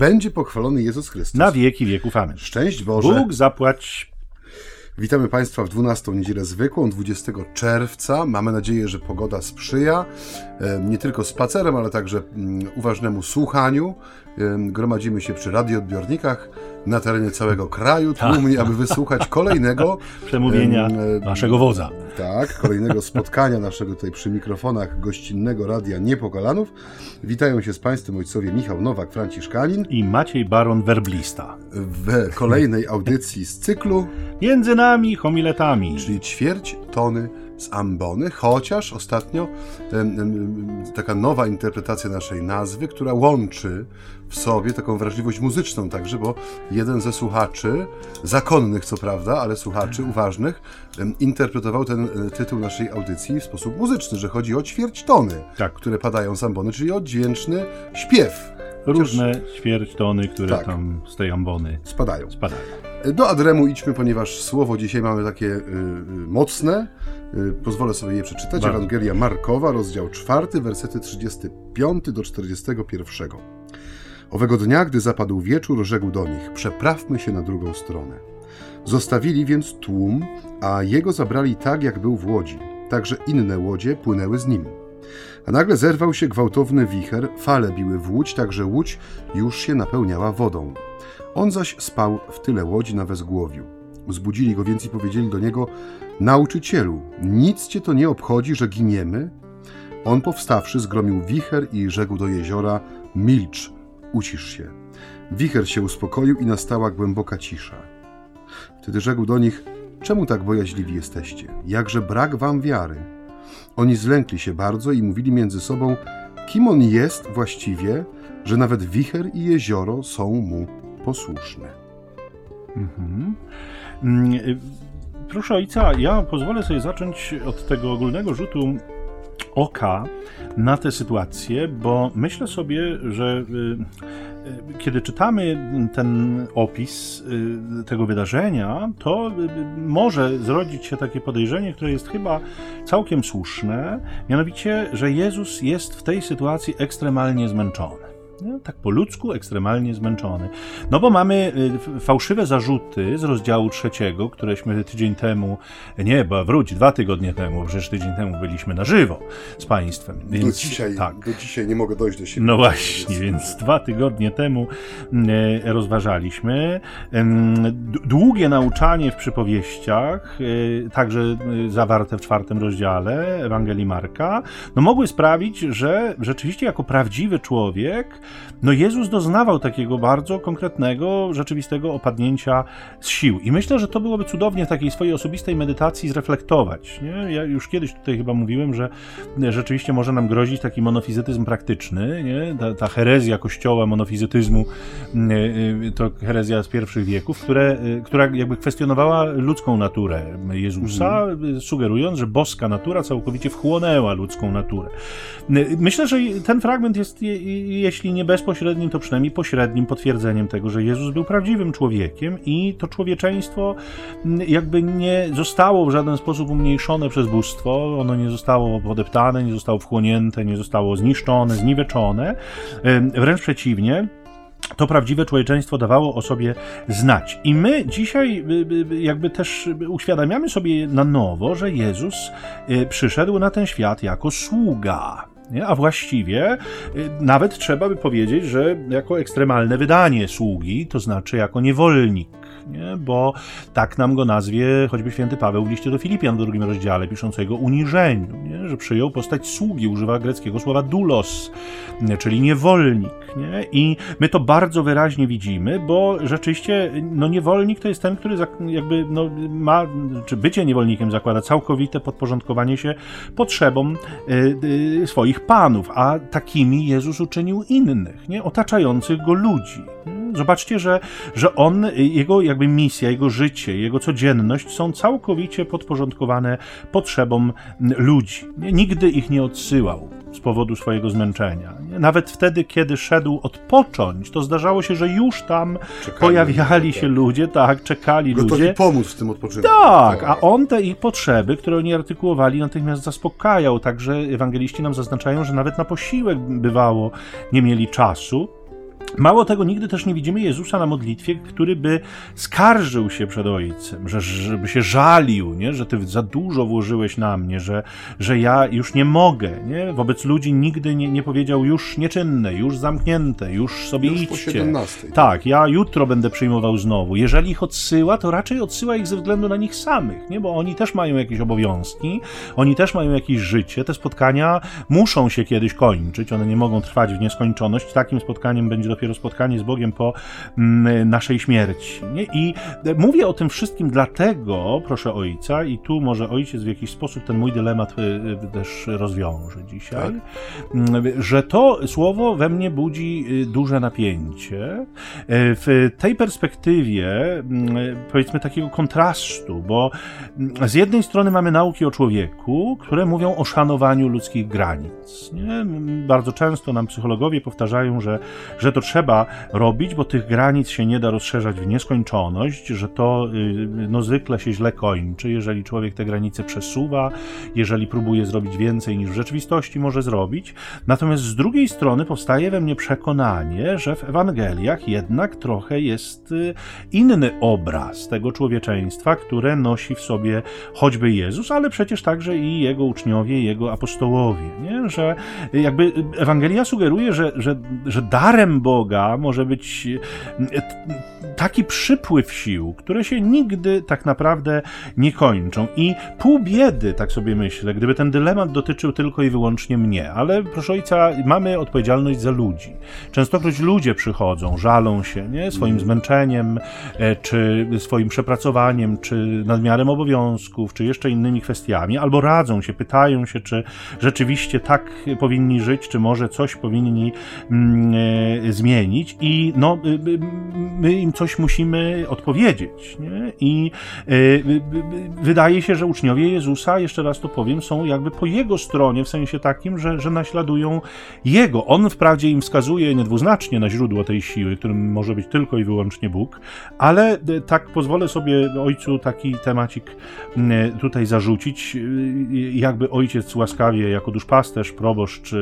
będzie pochwalony Jezus Chrystus. Na wieki wieków. Amen. Szczęść Boże. Bóg zapłać Witamy Państwa w 12 niedzielę zwykłą, 20 czerwca. Mamy nadzieję, że pogoda sprzyja e, nie tylko spacerem, ale także mm, uważnemu słuchaniu. Gromadzimy się przy radioodbiornikach na terenie całego kraju, tłumnie, aby wysłuchać kolejnego przemówienia em, naszego wodza. Tak, kolejnego spotkania naszego tutaj przy mikrofonach gościnnego Radia Niepokalanów. Witają się z Państwem ojcowie Michał Nowak, Franciszkanin I Maciej Baron Werblista. w kolejnej audycji z cyklu Między nami homiletami. czyli ćwierć tony z ambony, chociaż ostatnio taka nowa interpretacja naszej nazwy, która łączy w sobie taką wrażliwość muzyczną także, bo jeden ze słuchaczy, zakonnych co prawda, ale słuchaczy uważnych, interpretował ten e, tytuł naszej audycji w sposób muzyczny, że chodzi o ćwierć tony, Tak. które padają z ambony, czyli o dźwięczny śpiew. Różne ćwierćtony, które Tak. tam z tej ambony Spadają. spadają. Do Adremu idźmy, ponieważ słowo dzisiaj mamy takie y, y, mocne. Y, pozwolę sobie je przeczytać. Bardzo. Ewangelia Markowa, rozdział 4, wersety 35 do 41. Owego dnia, gdy zapadł wieczór, rzekł do nich: Przeprawmy się na drugą stronę. Zostawili więc tłum, a jego zabrali tak, jak był w łodzi. Także inne łodzie płynęły z nim. A nagle zerwał się gwałtowny wicher, fale biły w łódź, tak że łódź już się napełniała wodą. On zaś spał w tyle łodzi na wezgłowiu. Zbudzili go więc i powiedzieli do niego: Nauczycielu, nic cię to nie obchodzi, że giniemy? On powstawszy, zgromił wicher i rzekł do jeziora: Milcz, ucisz się. Wicher się uspokoił i nastała głęboka cisza. Wtedy rzekł do nich: Czemu tak bojaźliwi jesteście? Jakże brak wam wiary? Oni zlękli się bardzo i mówili między sobą: Kim on jest właściwie, że nawet wicher i jezioro są mu posłuszne? Mhm. Mm, y, Proszę ojca, ja pozwolę sobie zacząć od tego ogólnego rzutu oka na tę sytuację, bo myślę sobie, że y, y, kiedy czytamy ten opis y, tego wydarzenia, to może zrodzić się takie podejrzenie, które jest chyba całkiem słuszne, mianowicie, że Jezus jest w tej sytuacji ekstremalnie zmęczony. Nie? Tak po ludzku, ekstremalnie zmęczony. No bo mamy y, fałszywe zarzuty z rozdziału trzeciego, któreśmy tydzień temu, nie, bo wróć, dwa tygodnie temu, przecież tydzień temu byliśmy na żywo z państwem. Do Więc, dzisiaj, Tak. do dzisiaj nie mogę dojść do siebie. No właśnie, więc dwa tygodnie temu e, rozważaliśmy. Długie nauczanie w przypowieściach, e, także e, zawarte w czwartym rozdziale Ewangelii Marka, no mogły sprawić, że rzeczywiście jako prawdziwy człowiek, no Jezus doznawał takiego bardzo konkretnego, rzeczywistego opadnięcia z sił. I myślę, że to byłoby cudownie w takiej swojej osobistej medytacji zreflektować. Nie? Ja już kiedyś tutaj chyba mówiłem, że rzeczywiście może nam grozić taki monofizytyzm praktyczny, nie? Ta, ta herezja kościoła monofizytyzmu, y, y, to herezja z pierwszych wieków, które, która jakby kwestionowała ludzką naturę Jezusa, y, sugerując, że boska natura całkowicie wchłonęła ludzką naturę. Myślę, że ten fragment jest, je- jeśli nie bezpośrednim, to przynajmniej pośrednim potwierdzeniem tego, że Jezus był prawdziwym człowiekiem i to człowieczeństwo mm, jakby nie zostało w żaden sposób umniejszone przez bóstwo, ono nie zostało podeptane, nie zostało wchłonięte, nie zostało zniszczone, zniweczone. Wręcz przeciwnie, to prawdziwe człowieczeństwo dawało o sobie znać. I my dzisiaj y, y, jakby też uświadamiamy sobie na nowo, że Jezus y, przyszedł na ten świat jako sługa. Nie? A właściwie y, nawet trzeba by powiedzieć, że jako ekstremalne wydanie sługi, to znaczy jako niewolnik. Nie? Bo tak nam go nazwie choćby święty Paweł w liście do Filipian w drugim rozdziale, pisząc o jego uniżeniu, nie? że przyjął postać sługi, używa greckiego słowa doulos, nie? czyli niewolnik. Nie? I my to bardzo wyraźnie widzimy, bo rzeczywiście no, niewolnik to jest ten, który jakby no, ma, czy bycie niewolnikiem zakłada całkowite podporządkowanie się potrzebom y, y, swoich panów, a takimi Jezus uczynił innych, nie? otaczających go ludzi. nie? Zobaczcie, że, że on, jego jakby misja, jego życie, jego codzienność są całkowicie podporządkowane potrzebom ludzi. Nigdy ich nie odsyłał z powodu swojego zmęczenia. Nawet wtedy, kiedy szedł odpocząć, to zdarzało się, że już tam Czekali pojawiali ludzie, się ludzie, tak, czekali Gotowi ludzie. pomóc w tym odpoczynku. Tak, a on te ich potrzeby, które oni artykułowali, natychmiast zaspokajał. Także ewangeliści nam zaznaczają, że nawet na posiłek bywało nie mieli czasu. Mało tego, nigdy też nie widzimy Jezusa na modlitwie, który by skarżył się przed Ojcem, że, żeby się żalił, nie? że ty za dużo włożyłeś na mnie, że, że ja już nie mogę. Nie? Wobec ludzi nigdy nie, nie powiedział już nieczynne, już zamknięte, już sobie już idźcie. Po 17. Tak, ja jutro będę przyjmował znowu. Jeżeli ich odsyła, to raczej odsyła ich ze względu na nich samych, nie? bo oni też mają jakieś obowiązki, oni też mają jakieś życie. Te spotkania muszą się kiedyś kończyć, one nie mogą trwać w nieskończoność. Takim spotkaniem będzie dopiero dopiero spotkanie z Bogiem po mm, naszej śmierci. Nie? I mówię o tym wszystkim dlatego, proszę ojca, i tu może ojciec w jakiś sposób ten mój dylemat y, y, też rozwiąże dzisiaj, tak. Mm, że to słowo we mnie budzi duże napięcie. W tej perspektywie, mm, powiedzmy, takiego kontrastu, bo z jednej strony mamy nauki o człowieku, które mówią o szanowaniu ludzkich granic. Nie? Bardzo często nam psychologowie powtarzają, że, że to trzeba robić, bo tych granic się nie da rozszerzać w nieskończoność, że to y, no, zwykle się źle kończy, jeżeli człowiek te granice przesuwa, jeżeli próbuje zrobić więcej niż w rzeczywistości może zrobić. Natomiast z drugiej strony powstaje we mnie przekonanie, że w Ewangeliach jednak trochę jest y, inny obraz tego człowieczeństwa, które nosi w sobie choćby Jezus, ale przecież także i jego uczniowie, jego apostołowie. Nie? Że jakby Ewangelia sugeruje, że, że, że darem Boga Może być taki przypływ sił, które się nigdy tak naprawdę nie kończą. I pół biedy, tak sobie myślę, gdyby ten dylemat dotyczył tylko i wyłącznie mnie. Ale proszę ojca, mamy odpowiedzialność za ludzi. Częstokroć ludzie przychodzą, żalą się nie? swoim mm. zmęczeniem, e, czy swoim przepracowaniem, czy nadmiarem obowiązków, czy jeszcze innymi kwestiami, albo radzą się, pytają się, czy rzeczywiście tak powinni żyć, czy może coś powinni mm, e, zmienić zmienić i no, y, y, my im coś musimy odpowiedzieć. Nie? I y, wydaje się, że uczniowie Jezusa, jeszcze raz to powiem, są jakby po jego stronie, w sensie takim, że, że naśladują jego. On wprawdzie im wskazuje niedwuznacznie na źródło tej siły, którym może być tylko i wyłącznie Bóg, ale tak pozwolę sobie ojcu taki temacik tutaj zarzucić, jakby ojciec łaskawie jako duszpasterz, proboszcz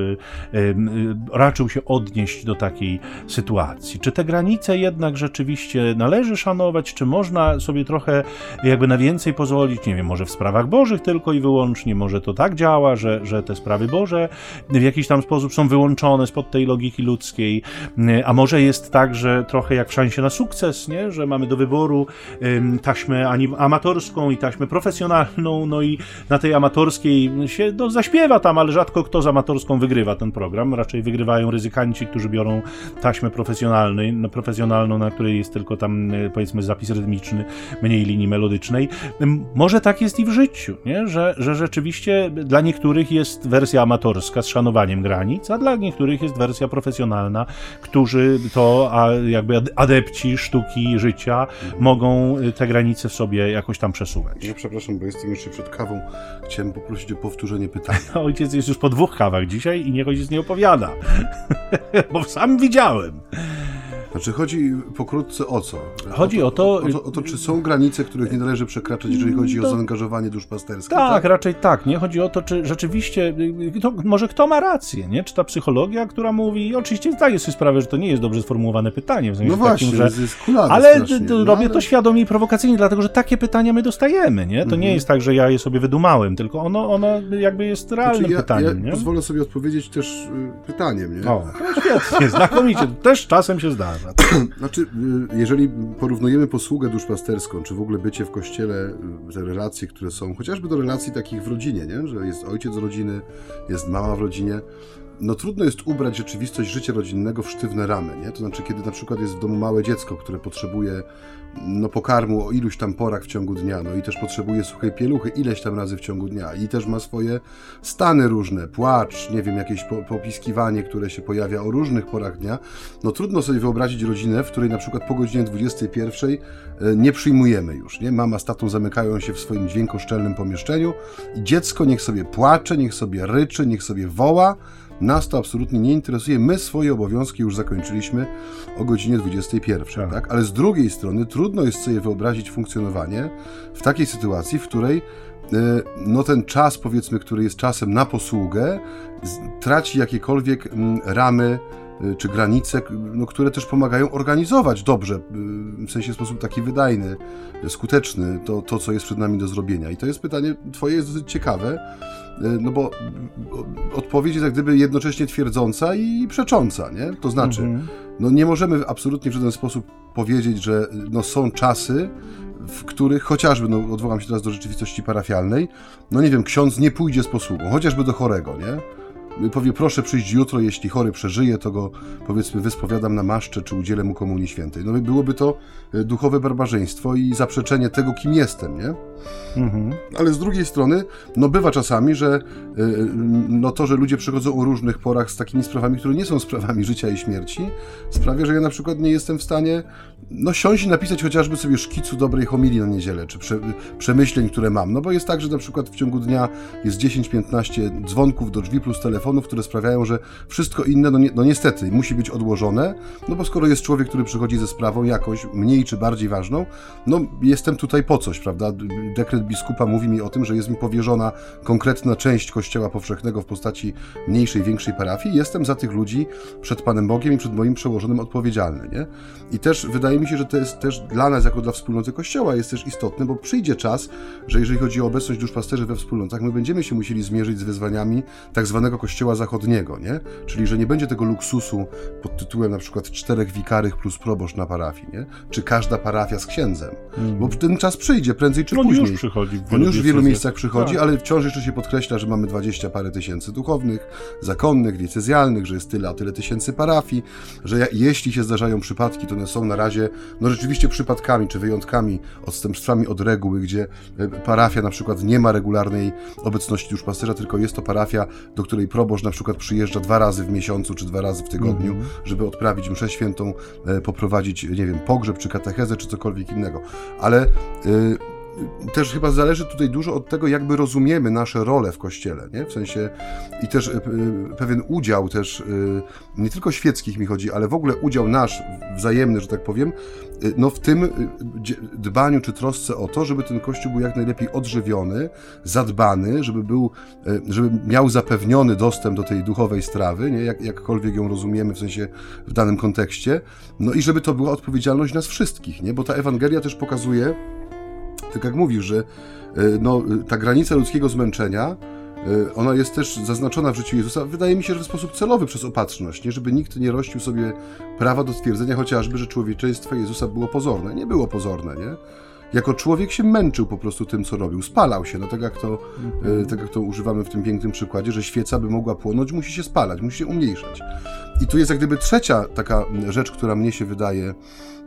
raczył się odnieść do takiej sytuacji. Czy te granice jednak rzeczywiście należy szanować, czy można sobie trochę jakby na więcej pozwolić, nie wiem, może w sprawach bożych tylko i wyłącznie, może to tak działa, że, że te sprawy boże w jakiś tam sposób są wyłączone spod tej logiki ludzkiej, a może jest tak, że trochę jak w szansie na sukces, nie? że mamy do wyboru taśmę amatorską i taśmę profesjonalną, no i na tej amatorskiej się no, zaśpiewa tam, ale rzadko kto z amatorską wygrywa ten program, raczej wygrywają ryzykanci, którzy biorą taśmę taśmę profesjonalnej, no, profesjonalną, na której jest tylko tam e, powiedzmy zapis rytmiczny, mniej linii melodycznej. Może tak jest i w życiu, nie? Że, że rzeczywiście dla niektórych jest wersja amatorska z szanowaniem granic, a dla niektórych jest wersja profesjonalna, którzy to a jakby adepci sztuki życia mogą e, te granice w sobie jakoś tam przesuwać. Ja przepraszam, bo jestem jeszcze przed kawą. Chciałem poprosić o powtórzenie pytania. Ojciec jest już po dwóch kawach dzisiaj i niech ojciec nie opowiada, bo sam widziałem. Cohen. Znaczy chodzi pokrótce o co? Chodzi o to... O to, o to czy są granice, których nie należy przekraczać, jeżeli chodzi to... o zaangażowanie duszpasterskie? Tak, tak, raczej tak. Nie chodzi o to, czy rzeczywiście, to, może kto ma rację, nie? Czy ta psychologia, która mówi, oczywiście zdaje sobie sprawę, że to nie jest dobrze sformułowane pytanie, w sensie no właśnie, takim, że... jest ale no, robię ale... to świadomie i prowokacyjnie, dlatego, że takie pytania my dostajemy, nie? To mhm. nie jest tak, że ja je sobie wydumałem, tylko ono, ono jakby jest realnym znaczy, ja, pytaniem, ja nie? pozwolę sobie odpowiedzieć też y, pytaniem, nie? O, świetnie, znakomicie. Też czasem się zdarza. Znaczy, y, jeżeli porównujemy posługę duszpasterską, czy w ogóle bycie w kościele, y, te relacje, które są, chociażby do relacji takich w rodzinie, nie? że jest ojciec rodziny, jest mama w rodzinie, no trudno jest ubrać rzeczywistość życia rodzinnego w sztywne ramy, nie? To znaczy, kiedy na przykład jest w domu małe dziecko, które potrzebuje no, pokarmu o iluś tam porach w ciągu dnia, no i też potrzebuje suchej pieluchy ileś tam razy w ciągu dnia i też ma swoje stany różne, płacz, nie wiem, jakieś popiskiwanie, które się pojawia o różnych porach dnia, no trudno sobie wyobrazić rodzinę, w której na przykład po godzinie 21 e, nie przyjmujemy już, nie? Mama z tatą zamykają się w swoim dźwiękoszczelnym pomieszczeniu i dziecko niech sobie płacze, niech sobie ryczy, niech sobie woła, nas to absolutnie nie interesuje. My swoje obowiązki już zakończyliśmy o godzinie 21, tak. tak? Ale z drugiej strony trudno jest sobie wyobrazić funkcjonowanie w takiej sytuacji, w której e, no ten czas, powiedzmy, który jest czasem na posługę, traci jakiekolwiek ramy y, czy granice, no, które też pomagają organizować dobrze, y, w sensie sposób taki wydajny, skuteczny, to, to, co jest przed nami do zrobienia. I to jest pytanie, twoje jest dosyć ciekawe, no bo odpowiedź jest jak gdyby jednocześnie twierdząca i przecząca, nie? To znaczy, mhm. no nie możemy absolutnie w żaden sposób powiedzieć, że no są czasy, w których chociażby, no odwołam się teraz do rzeczywistości parafialnej, no nie wiem, ksiądz nie pójdzie z posługą, chociażby do chorego, nie? powie, proszę przyjść jutro, jeśli chory przeżyje, to go powiedzmy wyspowiadam na maszcze, czy udzielę mu komunii świętej. No byłoby to e, duchowe barbarzyństwo i zaprzeczenie tego, kim jestem, nie? Ale z drugiej strony, no bywa czasami, że e, no to, że ludzie przychodzą o różnych porach z takimi sprawami, które nie są sprawami życia i śmierci, sprawia, że ja na przykład nie jestem w stanie no siąść i napisać chociażby sobie szkicu dobrej homilii na niedzielę, czy prze, przemyśleń, które mam. No bo jest tak, że na przykład w ciągu dnia jest 10-15 dzwonków do drzwi plus telefonów, które sprawiają, że wszystko inne, no, ni no niestety, musi być odłożone, no bo skoro jest człowiek, który przychodzi ze sprawą jakąś mniej czy bardziej ważną, no jestem tutaj po coś, prawda? Dekret biskupa mówi mi o tym, że jest mi powierzona konkretna część Kościoła Powszechnego w postaci mniejszej, większej parafii. Jestem za tych ludzi przed Panem Bogiem i przed moim przełożonym odpowiedzialny, nie? I też wydaje mi się, że to jest też dla nas, jako dla wspólnoty Kościoła, jest też istotne, bo przyjdzie czas, że jeżeli chodzi o obecność duszpasterzy we wspólnotach, my będziemy się musieli zmierzyć z wyzwaniami tak zwanego Kościoła Zachodniego, nie? Czyli, że nie będzie tego luksusu pod tytułem na przykład czterech wikarych plus proboszcz na parafii, nie? Czy każda parafia z księdzem. Mm. Bo ten czas przyjdzie, prędzej czy On później. Już przychodzi. On już w wielu miejscach przychodzi, tak. ale wciąż jeszcze się podkreśla, że mamy dwadzieścia parę tysięcy duchownych, zakonnych, diecezjalnych, że jest tyle, a tyle tysięcy parafii, że jeśli się zdarzają przypadki, to one są na razie no rzeczywiście przypadkami czy wyjątkami, odstępstwami od reguły, gdzie e, parafia na przykład nie ma regularnej obecności duszpasterza, tylko jest to parafia, do której proboszcz na przykład przyjeżdża dwa razy w miesiącu czy dwa razy w tygodniu, mm żeby odprawić mszę świętą, e, poprowadzić, nie wiem, pogrzeb czy katechezę czy cokolwiek innego. Ale yy, też chyba zależy tutaj dużo od tego, jakby rozumiemy nasze role w Kościele, nie? W sensie i też y, pewien udział też, y, nie tylko świeckich mi chodzi, ale w ogóle udział nasz, wzajemny, że tak powiem, y, no w tym dbaniu czy trosce o to, żeby ten Kościół był jak najlepiej odżywiony, zadbany, żeby był, żeby miał zapewniony dostęp do tej duchowej strawy, nie? Jak, jakkolwiek ją rozumiemy w sensie w danym kontekście, no i żeby to była odpowiedzialność nas wszystkich, nie? Bo ta Ewangelia też pokazuje, tak jak mówisz, że e, no, ta granica ludzkiego zmęczenia, e, ona jest też zaznaczona w życiu Jezusa, wydaje mi się, że w sposób celowy przez opatrzność, nie? żeby nikt nie rościł sobie prawa do stwierdzenia chociażby, że człowieczeństwo Jezusa było pozorne. Nie było pozorne, nie? Jako człowiek się męczył po prostu tym, co robił. Spalał się, no tak jak to, mhm. tak jak to używamy w tym pięknym przykładzie, że świeca by mogła płonąć, musi się spalać, musi się umniejszać. I tu jest jak gdyby trzecia taka rzecz, która mnie się wydaje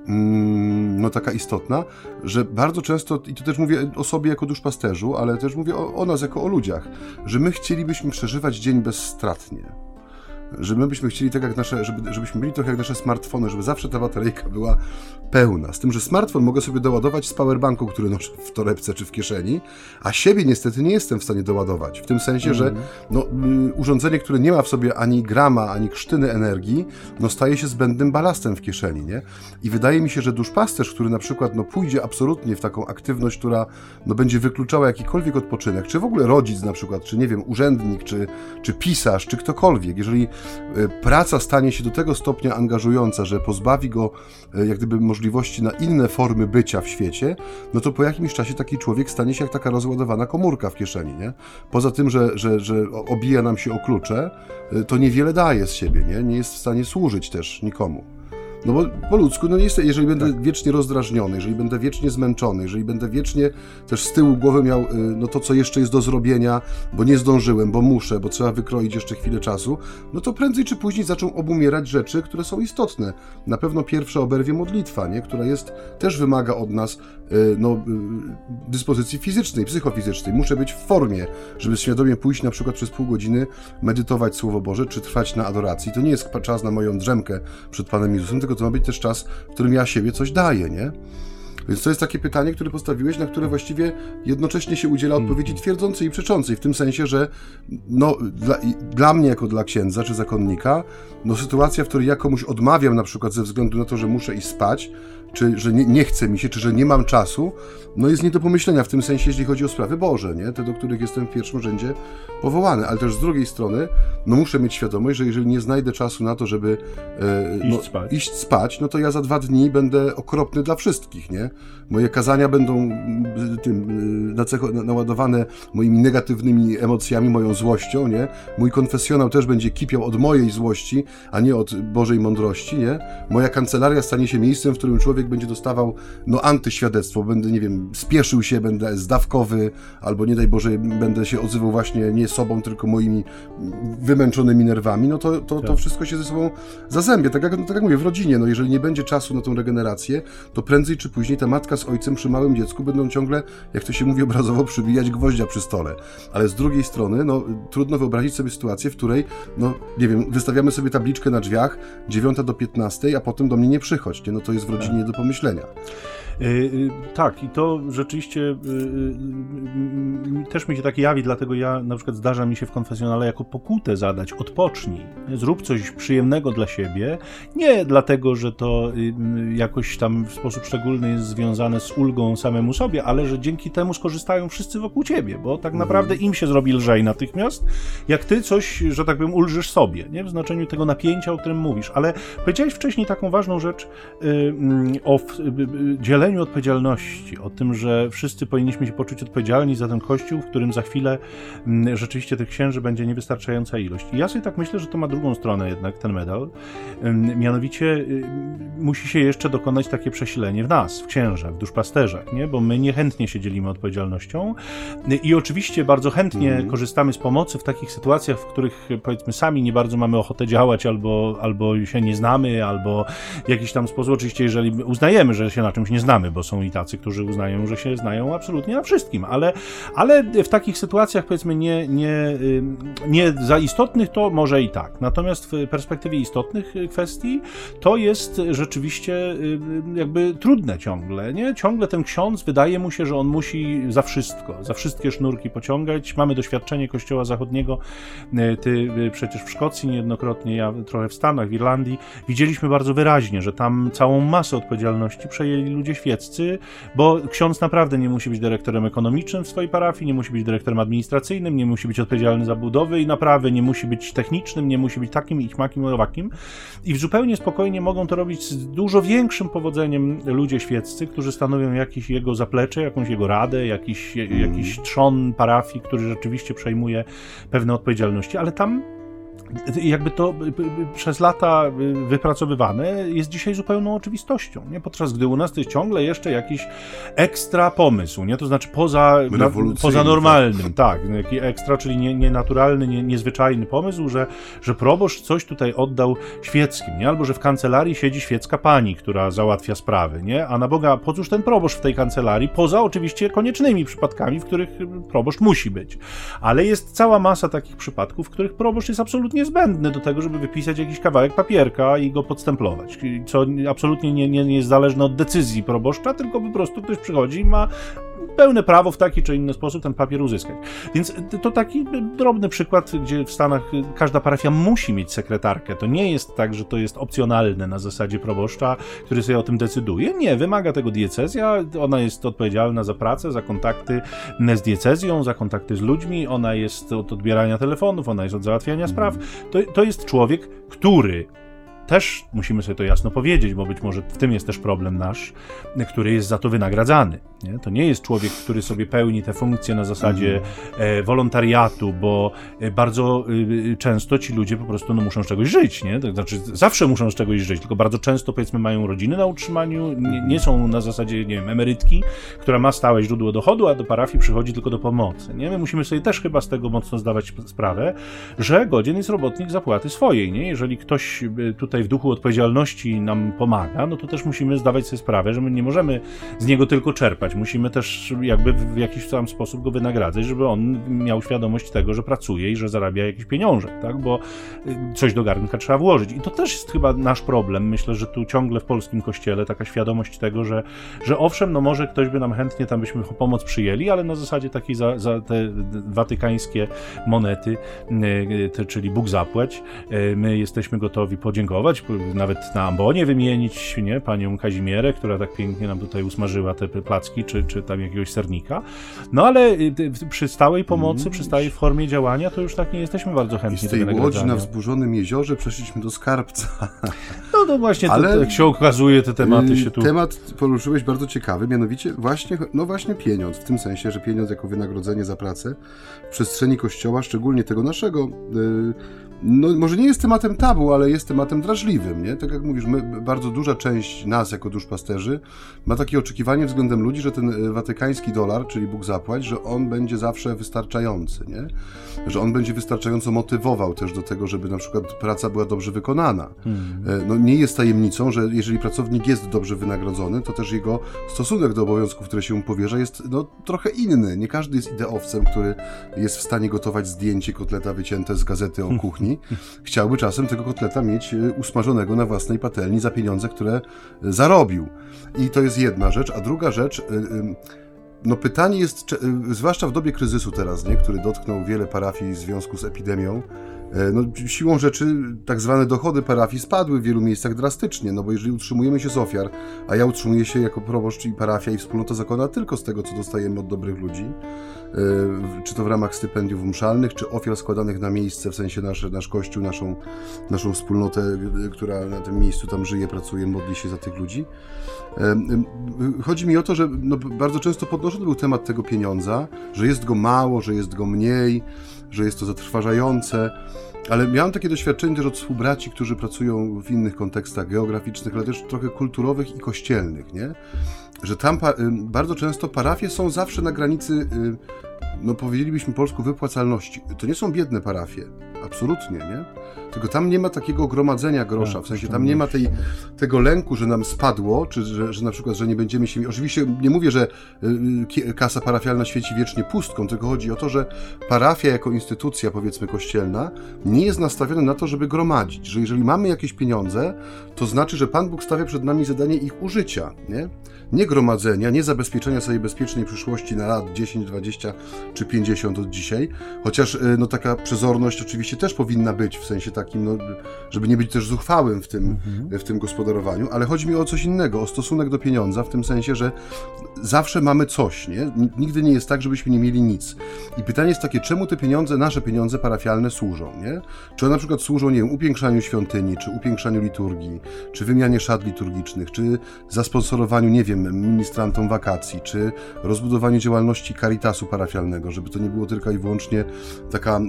no taka istotna, że bardzo często, i to też mówię o sobie jako duszpasterzu, ale też mówię o, o nas jako o ludziach, że my chcielibyśmy przeżywać dzień bezstratnie że my byśmy chcieli tak jak nasze, żeby, żebyśmy byli trochę jak nasze smartfony, żeby zawsze ta bateryjka była pełna. Z tym, że smartfon mogę sobie doładować z powerbanku, który noszę w torebce czy w kieszeni, a siebie niestety nie jestem w stanie doładować. W tym sensie, że mhm. no, y, urządzenie, które nie ma w sobie ani grama, ani krztyny energii, no staje się zbędnym balastem w kieszeni, nie? I wydaje mi się, że duszpasterz, który na przykład no, pójdzie absolutnie w taką aktywność, która no, będzie wykluczała jakikolwiek odpoczynek, czy w ogóle rodzic na przykład, czy nie wiem, urzędnik, czy, czy pisarz, czy ktokolwiek, jeżeli praca stanie się do tego stopnia angażująca, że pozbawi go e, jak gdyby możliwości na inne formy bycia w świecie, no to po jakimś czasie taki człowiek stanie się jak taka rozładowana komórka w kieszeni, nie? Poza tym, że, że, że obija nam się o klucze, e, to niewiele daje z siebie, nie? Nie jest w stanie służyć też nikomu. No bo po ludzku, no niestety, jeżeli będę tak. wiecznie rozdrażniony, jeżeli będę wiecznie zmęczony, jeżeli będę wiecznie też z tyłu głowy miał y, no to, co jeszcze jest do zrobienia, bo nie zdążyłem, bo muszę, bo trzeba wykroić jeszcze chwilę czasu, no to prędzej czy później zaczną obumierać rzeczy, które są istotne. Na pewno pierwsza oberwie modlitwa, nie? która jest, też wymaga od nas no, y, dyspozycji fizycznej, psychofizycznej. Muszę być w formie, żeby świadomie pójść na przykład przez pół godziny, medytować Słowo Boże, czy trwać na adoracji. To nie jest czas na moją drzemkę przed Panem Jezusem, tylko to ma być też czas, w którym ja siebie coś daję, nie? Więc to jest takie pytanie, które postawiłeś, na które właściwie jednocześnie się udziela mhm. odpowiedzi twierdzącej i przeczącej, w tym sensie, że no, dla, dla mnie jako dla księdza czy zakonnika, no sytuacja, w której ja komuś odmawiam na przykład ze względu na to, że muszę iść spać, czy że nie, nie chce mi się, czy że nie mam czasu, no jest nie do pomyślenia w tym sensie, jeśli chodzi o sprawy Boże, nie? te, do których jestem w pierwszym rzędzie powołany, ale też z drugiej strony, no muszę mieć świadomość, że jeżeli nie znajdę czasu na to, żeby e, no, iść, spać. iść spać, no to ja za dwa dni będę okropny dla wszystkich, nie? Moje kazania będą tym, y, naładowane moimi negatywnymi emocjami, moją złością, nie? Mój konfesjonał też będzie kipiał od mojej złości, a nie od Bożej mądrości, nie? Moja kancelaria stanie się miejscem, w którym człowiek będzie dostawał, no, antyświadectwo, będę, nie wiem, spieszył się, będę zdawkowy, albo nie daj Boże, będę się odzywał właśnie nie sobą, tylko moimi wymęczonymi nerwami, no to, to, to tak. wszystko się ze sobą zazębie. Tak jak, tak jak mówię, w rodzinie, no jeżeli nie będzie czasu na tą regenerację, to prędzej czy później ta matka z ojcem przy małym dziecku będą ciągle, jak to się mówi obrazowo, przybijać gwoździa przy stole. Ale z drugiej strony, no trudno wyobrazić sobie sytuację, w której, no nie wiem, wystawiamy sobie tabliczkę na drzwiach 9 do 15, a potem do mnie nie przychodź, nie? no to jest w rodzinie nie do pomyślenia. Y, y, tak, i to rzeczywiście y, też mi się tak jawi, dlatego ja na przykład zdarza mi się w konfesjonale jako pokutę zadać, odpocznij, zrób coś przyjemnego dla siebie, nie dlatego, że to jakoś tam w sposób szczególny jest związane z ulgą samemu sobie, ale że dzięki temu skorzystają wszyscy wokół ciebie, bo tak naprawdę im się zrobi lżej natychmiast, jak ty coś, że tak powiem, ulżysz sobie, nie? w znaczeniu tego napięcia, o którym mówisz, ale powiedziałeś wcześniej taką ważną rzecz o dzieleniu dzieleniu odpowiedzialności, o tym, że wszyscy powinniśmy się poczuć odpowiedzialni za ten kościół, w którym za chwilę mm, rzeczywiście tych księży będzie niewystarczająca ilość. I ja sobie tak myślę, że to ma drugą stronę jednak ten medal. Mianowicie y, musi się jeszcze dokonać takie przesilenie w nas, w księżach, w duszpasterzach, nie? bo my niechętnie się dzielimy odpowiedzialnością i oczywiście bardzo chętnie mm. korzystamy z pomocy w takich sytuacjach, w których powiedzmy sami nie bardzo mamy ochotę działać, albo, albo się nie znamy, albo w jakiś tam sposób, oczywiście jeżeli uznajemy, że się na czymś nie znamy, znamy, bo są i tacy, którzy uznają, że się znają absolutnie na wszystkim, ale, ale w takich sytuacjach powiedzmy nie, nie, nie za istotnych to może i tak. Natomiast w perspektywie istotnych kwestii to jest rzeczywiście jakby trudne ciągle, nie? Ciągle ten ksiądz wydaje mu się, że on musi za wszystko, za wszystkie sznurki pociągać. Mamy doświadczenie Kościoła Zachodniego, ty przecież w Szkocji niejednokrotnie, ja trochę w Stanach, w Irlandii, widzieliśmy bardzo wyraźnie, że tam całą masę odpowiedzialności przejęli ludzie świeccy, bo ksiądz naprawdę nie musi być dyrektorem ekonomicznym w swojej parafii, nie musi być dyrektorem administracyjnym, nie musi być odpowiedzialny za budowę i naprawy, nie musi być technicznym, nie musi być takim, ich makim, owakim. I zupełnie spokojnie mogą to robić z dużo większym powodzeniem ludzie świeccy, którzy stanowią jakiś jego zaplecze, jakąś jego radę, jakiś, jakiś trzon parafii, który rzeczywiście przejmuje pewne odpowiedzialności, ale tam jakby to przez lata wypracowywane jest dzisiaj zupełną oczywistością, nie? Podczas gdy u nas to jest ciągle jeszcze jakiś ekstra pomysł, nie? To znaczy poza, na, poza normalnym, tak, tak taki ekstra, czyli nie, nienaturalny, nie, niezwyczajny pomysł, że, że proboszcz coś tutaj oddał świeckim, nie? Albo że w kancelarii siedzi świecka pani, która załatwia sprawy, nie? A na Boga, po cóż ten proboszcz w tej kancelarii, poza oczywiście koniecznymi przypadkami, w których proboszcz musi być. Ale jest cała masa takich przypadków, w których proboszcz jest absolutnie niezbędny do tego, żeby wypisać jakiś kawałek papierka i go podstemplować, co absolutnie nie, nie, nie jest zależne od decyzji proboszcza, tylko po prostu ktoś przychodzi i ma pełne prawo w taki czy inny sposób ten papier uzyskać. Więc to taki drobny przykład, gdzie w Stanach każda parafia musi mieć sekretarkę. To nie jest tak, że to jest opcjonalne na zasadzie proboszcza, który sobie o tym decyduje. Nie, wymaga tego diecezja, ona jest odpowiedzialna za pracę, za kontakty z diecezją, za kontakty z ludźmi, ona jest od odbierania telefonów, ona jest od załatwiania spraw. To, to jest człowiek, który też musimy sobie to jasno powiedzieć, bo być może w tym jest też problem nasz, który jest za to wynagradzany. Nie? To nie jest człowiek, który sobie pełni te funkcje na zasadzie mhm. e, wolontariatu, bo e, bardzo e, często ci ludzie po prostu no, muszą z czegoś żyć. Nie? To znaczy, zawsze muszą z czegoś żyć, tylko bardzo często powiedzmy mają rodziny na utrzymaniu, nie, nie, są na zasadzie, nie wiem, emerytki, która ma stałe źródło dochodu, a do parafii przychodzi tylko do pomocy. Nie? My musimy sobie też chyba z tego mocno zdawać sprawę, że godzien jest robotnik zapłaty swojej. Nie? Jeżeli ktoś e, tutaj w duchu odpowiedzialności nam pomaga, no to też musimy zdawać sobie sprawę, że my nie możemy z niego tylko czerpać Musimy też jakby w jakiś tam sposób go wynagradzać, żeby on miał świadomość tego, że pracuje i że zarabia jakiś pieniążek, tak? Bo y, coś do garnka trzeba włożyć. I to też jest chyba nasz problem. Myślę, że tu ciągle w polskim kościele taka świadomość tego, że, że owszem, no może ktoś by nam chętnie tam byśmy pomoc przyjęli, ale na zasadzie takiej za, za te watykańskie monety, y, czyli Bóg zapłać, y, my jesteśmy gotowi podziękować, nawet na ambonie wymienić, nie, panią Kazimierę, która tak pięknie nam tutaj usmażyła te placki, czy, czy tam jakiegoś sernika. No ale przy stałej pomocy, mm. przy stałej formie działania, to już tak nie jesteśmy bardzo chętni I z tej łodzi na wzburzonym jeziorze przeszliśmy do skarbca. No to właśnie, ale to, jak się okazuje, te tematy się tu... Temat poruszyłeś bardzo ciekawy, mianowicie właśnie, no właśnie pieniądz, w tym sensie, że pieniądz jako wynagrodzenie za pracę w przestrzeni kościoła, szczególnie tego naszego, yy, no, może nie jest tematem tabu, ale jest tematem drażliwym, nie? Tak jak mówisz, my, bardzo duża część nas jako duszpasterzy ma takie oczekiwanie względem ludzi, że ten e, watykański dolar, czyli Bóg zapłać, że on będzie zawsze wystarczający, nie? Że on będzie wystarczająco motywował też do tego, żeby na przykład praca była dobrze wykonana. Hmm. No, nie jest tajemnicą, że jeżeli pracownik jest dobrze wynagrodzony, to też jego stosunek do obowiązków, które się mu powierza, jest no, trochę inny. Nie każdy jest ideowcem, który jest w stanie gotować zdjęcie kotleta wycięte z gazety o kuchni chciałby czasem tego kotleta mieć e, usmażonego na własnej patelni za pieniądze, które e, zarobił. I to jest jedna rzecz. A druga rzecz, e, no pytanie jest, zwłaszcza w dobie kryzysu teraz, nie, który dotknął wiele parafii w związku z epidemią, no, siłą rzeczy tak zwane dochody parafii spadły w wielu miejscach drastycznie, no bo jeżeli utrzymujemy się z ofiar, a ja utrzymuję się jako proboszcz i parafia i wspólnota zakona tylko z tego, co dostajemy od dobrych ludzi, E, czy to w ramach stypendiów mszalnych, czy ofiar składanych na miejsce, w sensie nasze, nasz kościół, naszą, naszą wspólnotę, e, która na tym miejscu tam żyje, pracuje, modli się za tych ludzi. E, chodzi mi o to, że no, bardzo często podnoszony był temat tego pieniądza, że jest go mało, że jest go mniej, że jest to zatrważające. Ale miałem takie doświadczenie też od współbraci, którzy pracują w innych kontekstach geograficznych, ale też trochę kulturowych i kościelnych, nie? Że tam bardzo często parafie są zawsze na granicy, no powiedzielibyśmy polsku, wypłacalności. To nie są biedne parafie, absolutnie, nie? Tylko tam nie ma takiego gromadzenia grosza, tak, w sensie tam nie ma tej, tego lęku, że nam spadło, czy że, że na przykład, że nie będziemy się... Oczywiście nie mówię, że y, kasa parafialna świeci wiecznie pustką, tylko chodzi o to, że parafia jako instytucja, powiedzmy, kościelna, nie jest nastawiona na to, żeby gromadzić, że jeżeli mamy jakieś pieniądze, to znaczy, że Pan Bóg stawia przed nami zadanie ich użycia, nie? Nie gromadzenia, nie zabezpieczenia sobie bezpiecznej przyszłości na lat 10, 20 czy 50 od dzisiaj, chociaż y, no taka przezorność oczywiście też powinna być, w sensie takim, no, żeby nie być też zuchwałym w tym, mhm. w tym gospodarowaniu, ale chodzi mi o coś innego, o stosunek do pieniądza, w tym sensie, że zawsze mamy coś, nie? Nigdy nie jest tak, żebyśmy nie mieli nic. I pytanie jest takie, czemu te pieniądze, nasze pieniądze parafialne służą, nie? Czy one na przykład służą, nie wiem, upiększaniu świątyni, czy upiększaniu liturgii, czy wymianie szat liturgicznych, czy zasponsorowaniu, nie wiem, ministrantom wakacji, czy rozbudowaniu działalności caritasu parafialnego, żeby to nie było tylko i wyłącznie taka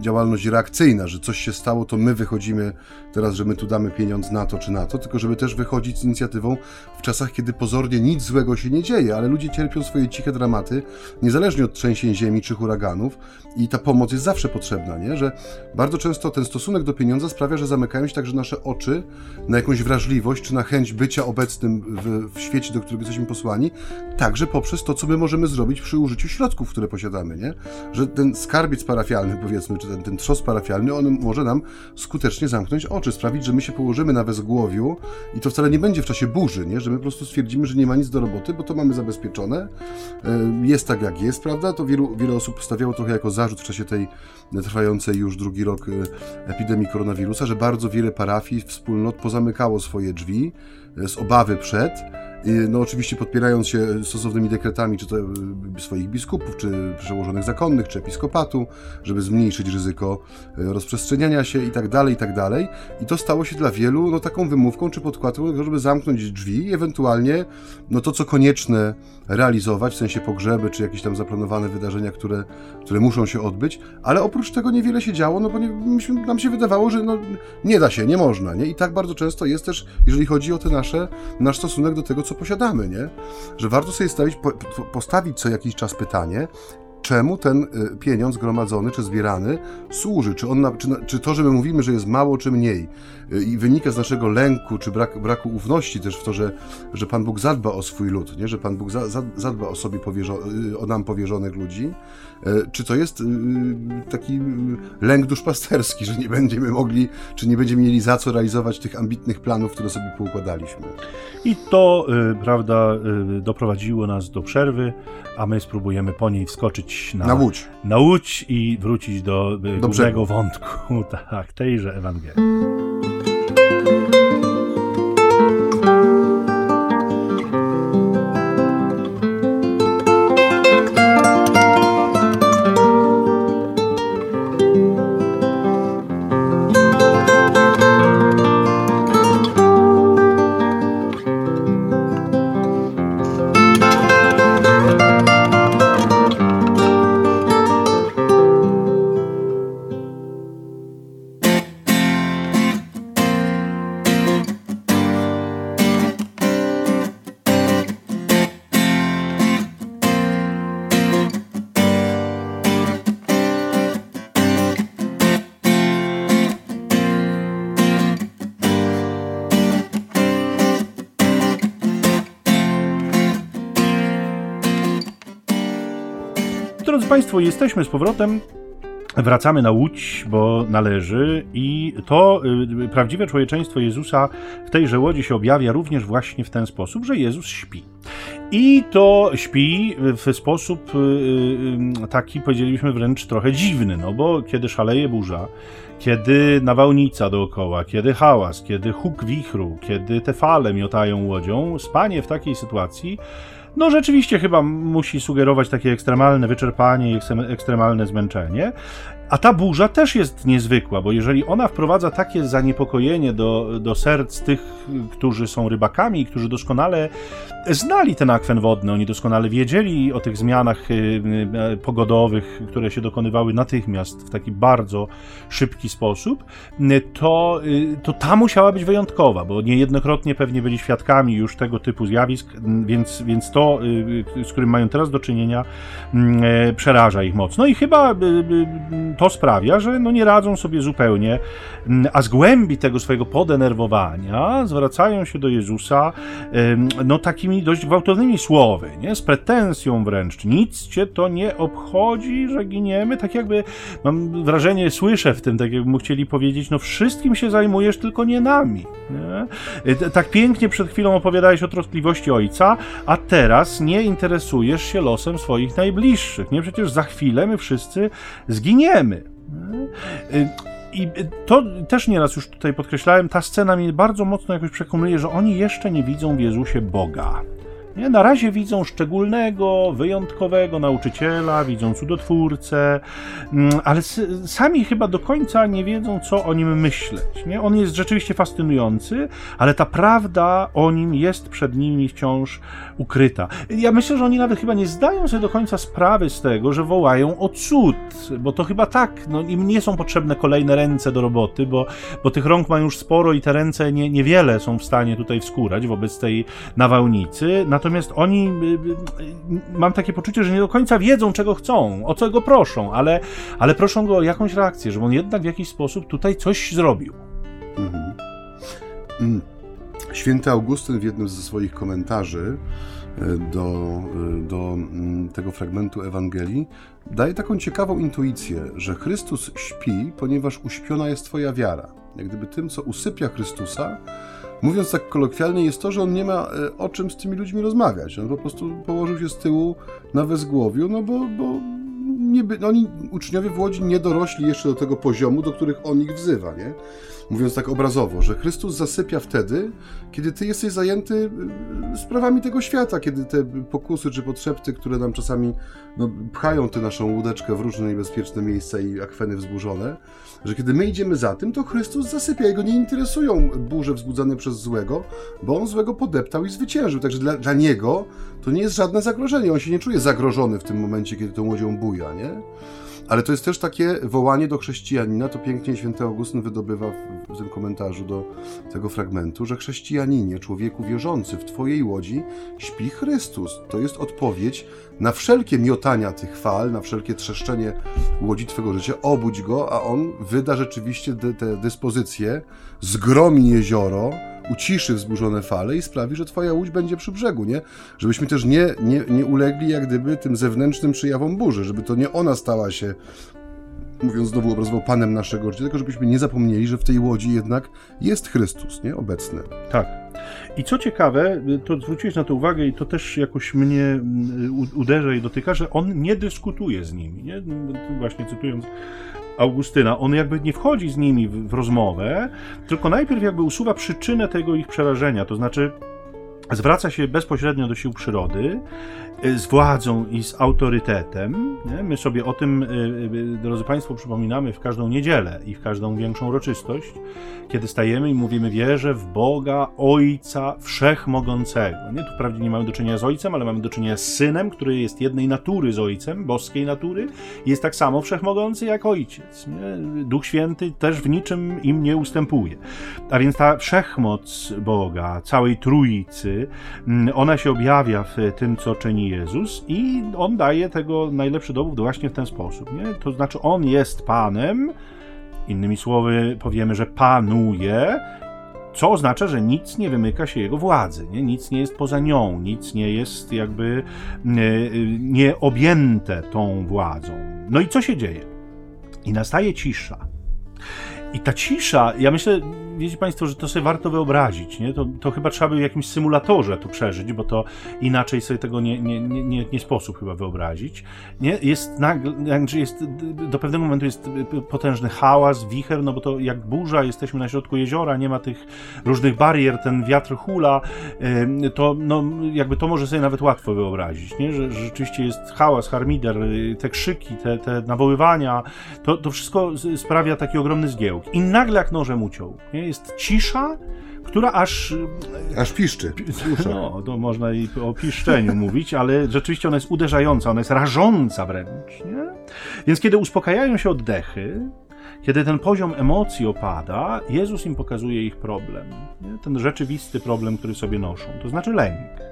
działalność reakcyjna, że coś się stało, to my wychodzimy teraz, że my tu damy pieniądz na to czy na to, tylko żeby też wychodzić z inicjatywą w czasach, kiedy pozornie nic złego się nie dzieje, ale ludzie cierpią swoje ciche dramaty, niezależnie od trzęsień ziemi czy huraganów i ta pomoc jest zawsze potrzebna, nie? Że bardzo często ten stosunek do pieniądza sprawia, że zamykają się także nasze oczy na jakąś wrażliwość czy na chęć bycia obecnym w, w świecie, do którego jesteśmy posłani, także poprzez to, co my możemy zrobić przy użyciu środków, które posiadamy, nie? Że ten skarbiec parafialny, powiedzmy, czy ten, ten trzos parafialny, on może nam skutecznie zamknąć oczy, sprawić, że my się położymy na wezgłowiu i to wcale nie będzie w czasie burzy, nie? Że my po prostu stwierdzimy, że nie ma nic do roboty, bo to mamy zabezpieczone, e, jest tak jak jest, prawda? To wielu, wiele osób stawiało trochę jako zarzut w czasie tej trwającej już drugi rok e, epidemii koronawirusa, że bardzo wiele parafii, wspólnot pozamykało swoje drzwi e, z obawy przed, no oczywiście podpierając się stosownymi dekretami, czy to e, swoich biskupów, czy przełożonych zakonnych, czy episkopatu, żeby zmniejszyć ryzyko e, rozprzestrzeniania się i tak dalej, i tak dalej. I to stało się dla wielu no, taką wymówką, czy podkładką, żeby zamknąć drzwi i ewentualnie no, to, co konieczne realizować, w sensie pogrzeby, czy jakieś tam zaplanowane wydarzenia, które, które muszą się odbyć, ale oprócz tego niewiele się działo, no bo nie, myśmy, nam się wydawało, że no, nie da się, nie można, nie? I tak bardzo często jest też, jeżeli chodzi o te nasze, nasz stosunek do tego, co posiadamy, nie? Że warto sobie stawić, postawić co jakiś czas pytanie, czemu ten y, pieniądz gromadzony czy zbierany służy? Czy, on czy, czy to, że my mówimy, że jest mało czy mniej y, i wynika z naszego lęku czy brak, braku ufności też w to, że, że Pan Bóg zadba o swój lud, nie? że Pan Bóg za, za, zadba o sobie powierzo, y, o nam powierzonych ludzi, czy to jest taki lęk duszpasterski, że nie będziemy mogli, czy nie będziemy mieli za co realizować tych ambitnych planów, które sobie poukładaliśmy. I to, prawda, doprowadziło nas do przerwy, a my spróbujemy po niej wskoczyć na, na łódź. na łódź i wrócić do, do głównego wątku tak, tejże Ewangelii. Państwo, jesteśmy z powrotem. Wracamy na łódź, bo należy, i to y, prawdziwe człowieczeństwo Jezusa w tejże łodzi się objawia również właśnie w ten sposób, że Jezus śpi. I to śpi w sposób y, y, taki, powiedzielibyśmy wręcz trochę dziwny, no bo kiedy szaleje burza, kiedy nawałnica dookoła, kiedy hałas, kiedy huk wichru, kiedy te fale miotają łodzią, spanie w takiej sytuacji no rzeczywiście chyba musi sugerować takie ekstremalne wyczerpanie i ekstremalne zmęczenie. A ta burza też jest niezwykła, bo jeżeli ona wprowadza takie zaniepokojenie do, do serc tych, którzy są rybakami którzy doskonale znali ten akwen wodny, oni doskonale wiedzieli o tych zmianach y, y, pogodowych, które się dokonywały natychmiast w taki bardzo szybki sposób, to, y, to ta musiała być wyjątkowa, bo niejednokrotnie pewnie byli świadkami już tego typu zjawisk, więc, więc to, z którym mają teraz do czynienia, przeraża ich mocno. I chyba to sprawia, że no nie radzą sobie zupełnie, mm, a z głębi tego swojego podenerwowania zwracają się do Jezusa no takimi dość gwałtownymi słowy, nie? z pretensją wręcz. Nic cię to nie obchodzi, że giniemy? Tak jakby, mam wrażenie, słyszę w tym, tak jakby mu chcieli powiedzieć, no wszystkim się zajmujesz, tylko nie nami. Nie? E, tak pięknie przed chwilą opowiadałeś o troskliwości ojca, a teraz nie interesujesz się losem swoich najbliższych. Nie, przecież za chwilę my wszyscy zginiemy. Y, I to też nieraz już tutaj podkreślałem, ta scena mnie bardzo mocno jakoś przekonuje, że oni jeszcze nie widzą w Jezusie Boga. Nie? Na razie widzą szczególnego, wyjątkowego nauczyciela, widzą cudotwórcę, mm, ale sami chyba do końca nie wiedzą, co o nim myśleć. Nie? On jest rzeczywiście fascynujący, ale ta prawda o nim jest przed nimi wciąż ukryta. Ja myślę, że oni nawet chyba nie zdają sobie do końca sprawy z tego, że wołają o cud, bo to chyba tak, no, im nie są potrzebne kolejne ręce do roboty, bo, bo tych rąk mają już sporo i te ręce nie, niewiele są w stanie tutaj wskórać wobec tej nawałnicy. Natomiast oni, y, y, mam takie poczucie, że nie do końca wiedzą, czego chcą, o co go proszą, ale, ale proszą go o jakąś reakcję, żeby on jednak w jakiś sposób tutaj coś zrobił. Mhm. Mm. Święty Augustyn w jednym ze swoich komentarzy do, do mm, tego fragmentu Ewangelii daje taką ciekawą intuicję, że Chrystus śpi, ponieważ uśpiona jest Twoja wiara. Jak gdyby tym, co usypia Chrystusa, mówiąc tak kolokwialnie, jest to, że on nie ma e, o czym z tymi ludźmi rozmawiać. On po prostu położył się z tyłu na wezgłowiu, no bo, bo nie by, oni, uczniowie w Łodzi nie dorośli jeszcze do tego poziomu, do których on ich wzywa, nie? Mówiąc tak obrazowo, że Chrystus zasypia wtedy, kiedy ty jesteś zajęty y, sprawami tego świata, kiedy te pokusy czy potrzeby, które nam czasami no, pchają tę naszą łódeczkę w różne niebezpieczne miejsca i akweny wzburzone, że kiedy my idziemy za tym, to Chrystus zasypia. Jego nie interesują burze wzbudzane przez złego, bo on złego podeptał i zwyciężył. Także dla, dla niego to nie jest żadne zagrożenie. On się nie czuje zagrożony w tym momencie, kiedy tą łodzią buja, nie? Ale to jest też takie wołanie do chrześcijanina, to pięknie święty Augustyn wydobywa w, w tym komentarzu do tego fragmentu, że chrześcijaninie, człowieku wierzący, w Twojej łodzi śpi Chrystus. To jest odpowiedź na wszelkie miotania tych fal, na wszelkie trzeszczenie łodzi Twojego życia. Obudź go, a on wyda rzeczywiście te dyspozycje, zgromi jezioro, uciszy wzburzone fale i sprawi, że twoja łódź będzie przy brzegu, nie? Żebyśmy też nie, nie, nie ulegli jak gdyby tym zewnętrznym przyjawom burzy, żeby to nie ona stała się mówiąc znowu obrazowo Panem naszego życia, tylko żebyśmy nie zapomnieli, że w tej łodzi jednak jest Chrystus, nie? Obecny. Tak. I co ciekawe, to zwróciłeś na to uwagę i to też jakoś mnie mm, uderza i dotyka, że on nie dyskutuje z nimi, nie? Właśnie cytując Augustyna, on jakby nie wchodzi z nimi w, w rozmowę, tylko najpierw jakby usuwa przyczynę tego ich przerażenia, to znaczy zwraca się bezpośrednio do sił przyrody Y, z władzą i z autorytetem. Nie? My sobie o tym, y, y, drodzy Państwo, przypominamy w każdą niedzielę i w każdą większą uroczystość, kiedy stajemy i mówimy wierzę w Boga, Ojca Wszechmogącego. Nie? Tu wprawdzie nie mamy do czynienia z Ojcem, ale mamy do czynienia z Synem, który jest jednej natury z Ojcem, boskiej natury, jest tak samo wszechmogący jak Ojciec. Nie? Duch Święty też w niczym im nie ustępuje. A więc ta wszechmoc Boga, całej Trójcy, mm, ona się objawia w tym, co czyni Jezus i on daje tego najlepszy dowód właśnie w ten sposób. Nie? To znaczy, on jest Panem, innymi słowy powiemy, że panuje, co oznacza, że nic nie wymyka się jego władzy, nie? nic nie jest poza nią, nic nie jest jakby nie objęte tą władzą. No i co się dzieje? I nastaje cisza. I ta cisza, ja myślę, wiecie Państwo, że to sobie warto wyobrazić, nie? To, to chyba trzeba by w jakimś symulatorze to przeżyć, bo to inaczej sobie tego nie, nie, nie, nie sposób chyba wyobrazić. Nie? Jest nagle, jest, do pewnego momentu jest potężny hałas, wicher, no bo to jak burza, jesteśmy na środku jeziora, nie ma tych różnych barier, ten wiatr hula, to no, jakby to może sobie nawet łatwo wyobrazić, nie? Że, że rzeczywiście jest hałas, harmider, te krzyki, te, te nawoływania, to, to wszystko sprawia taki ogromny zgiełk. I nagle jak nożem uciął, nie? Jest cisza, która aż. Aż piszczy. No, to można i o piszczeniu mówić, ale rzeczywiście ona jest uderzająca, ona jest rażąca wręcz. Nie? Więc kiedy uspokajają się oddechy, kiedy ten poziom emocji opada, Jezus im pokazuje ich problem. Nie? Ten rzeczywisty problem, który sobie noszą, to znaczy lęk.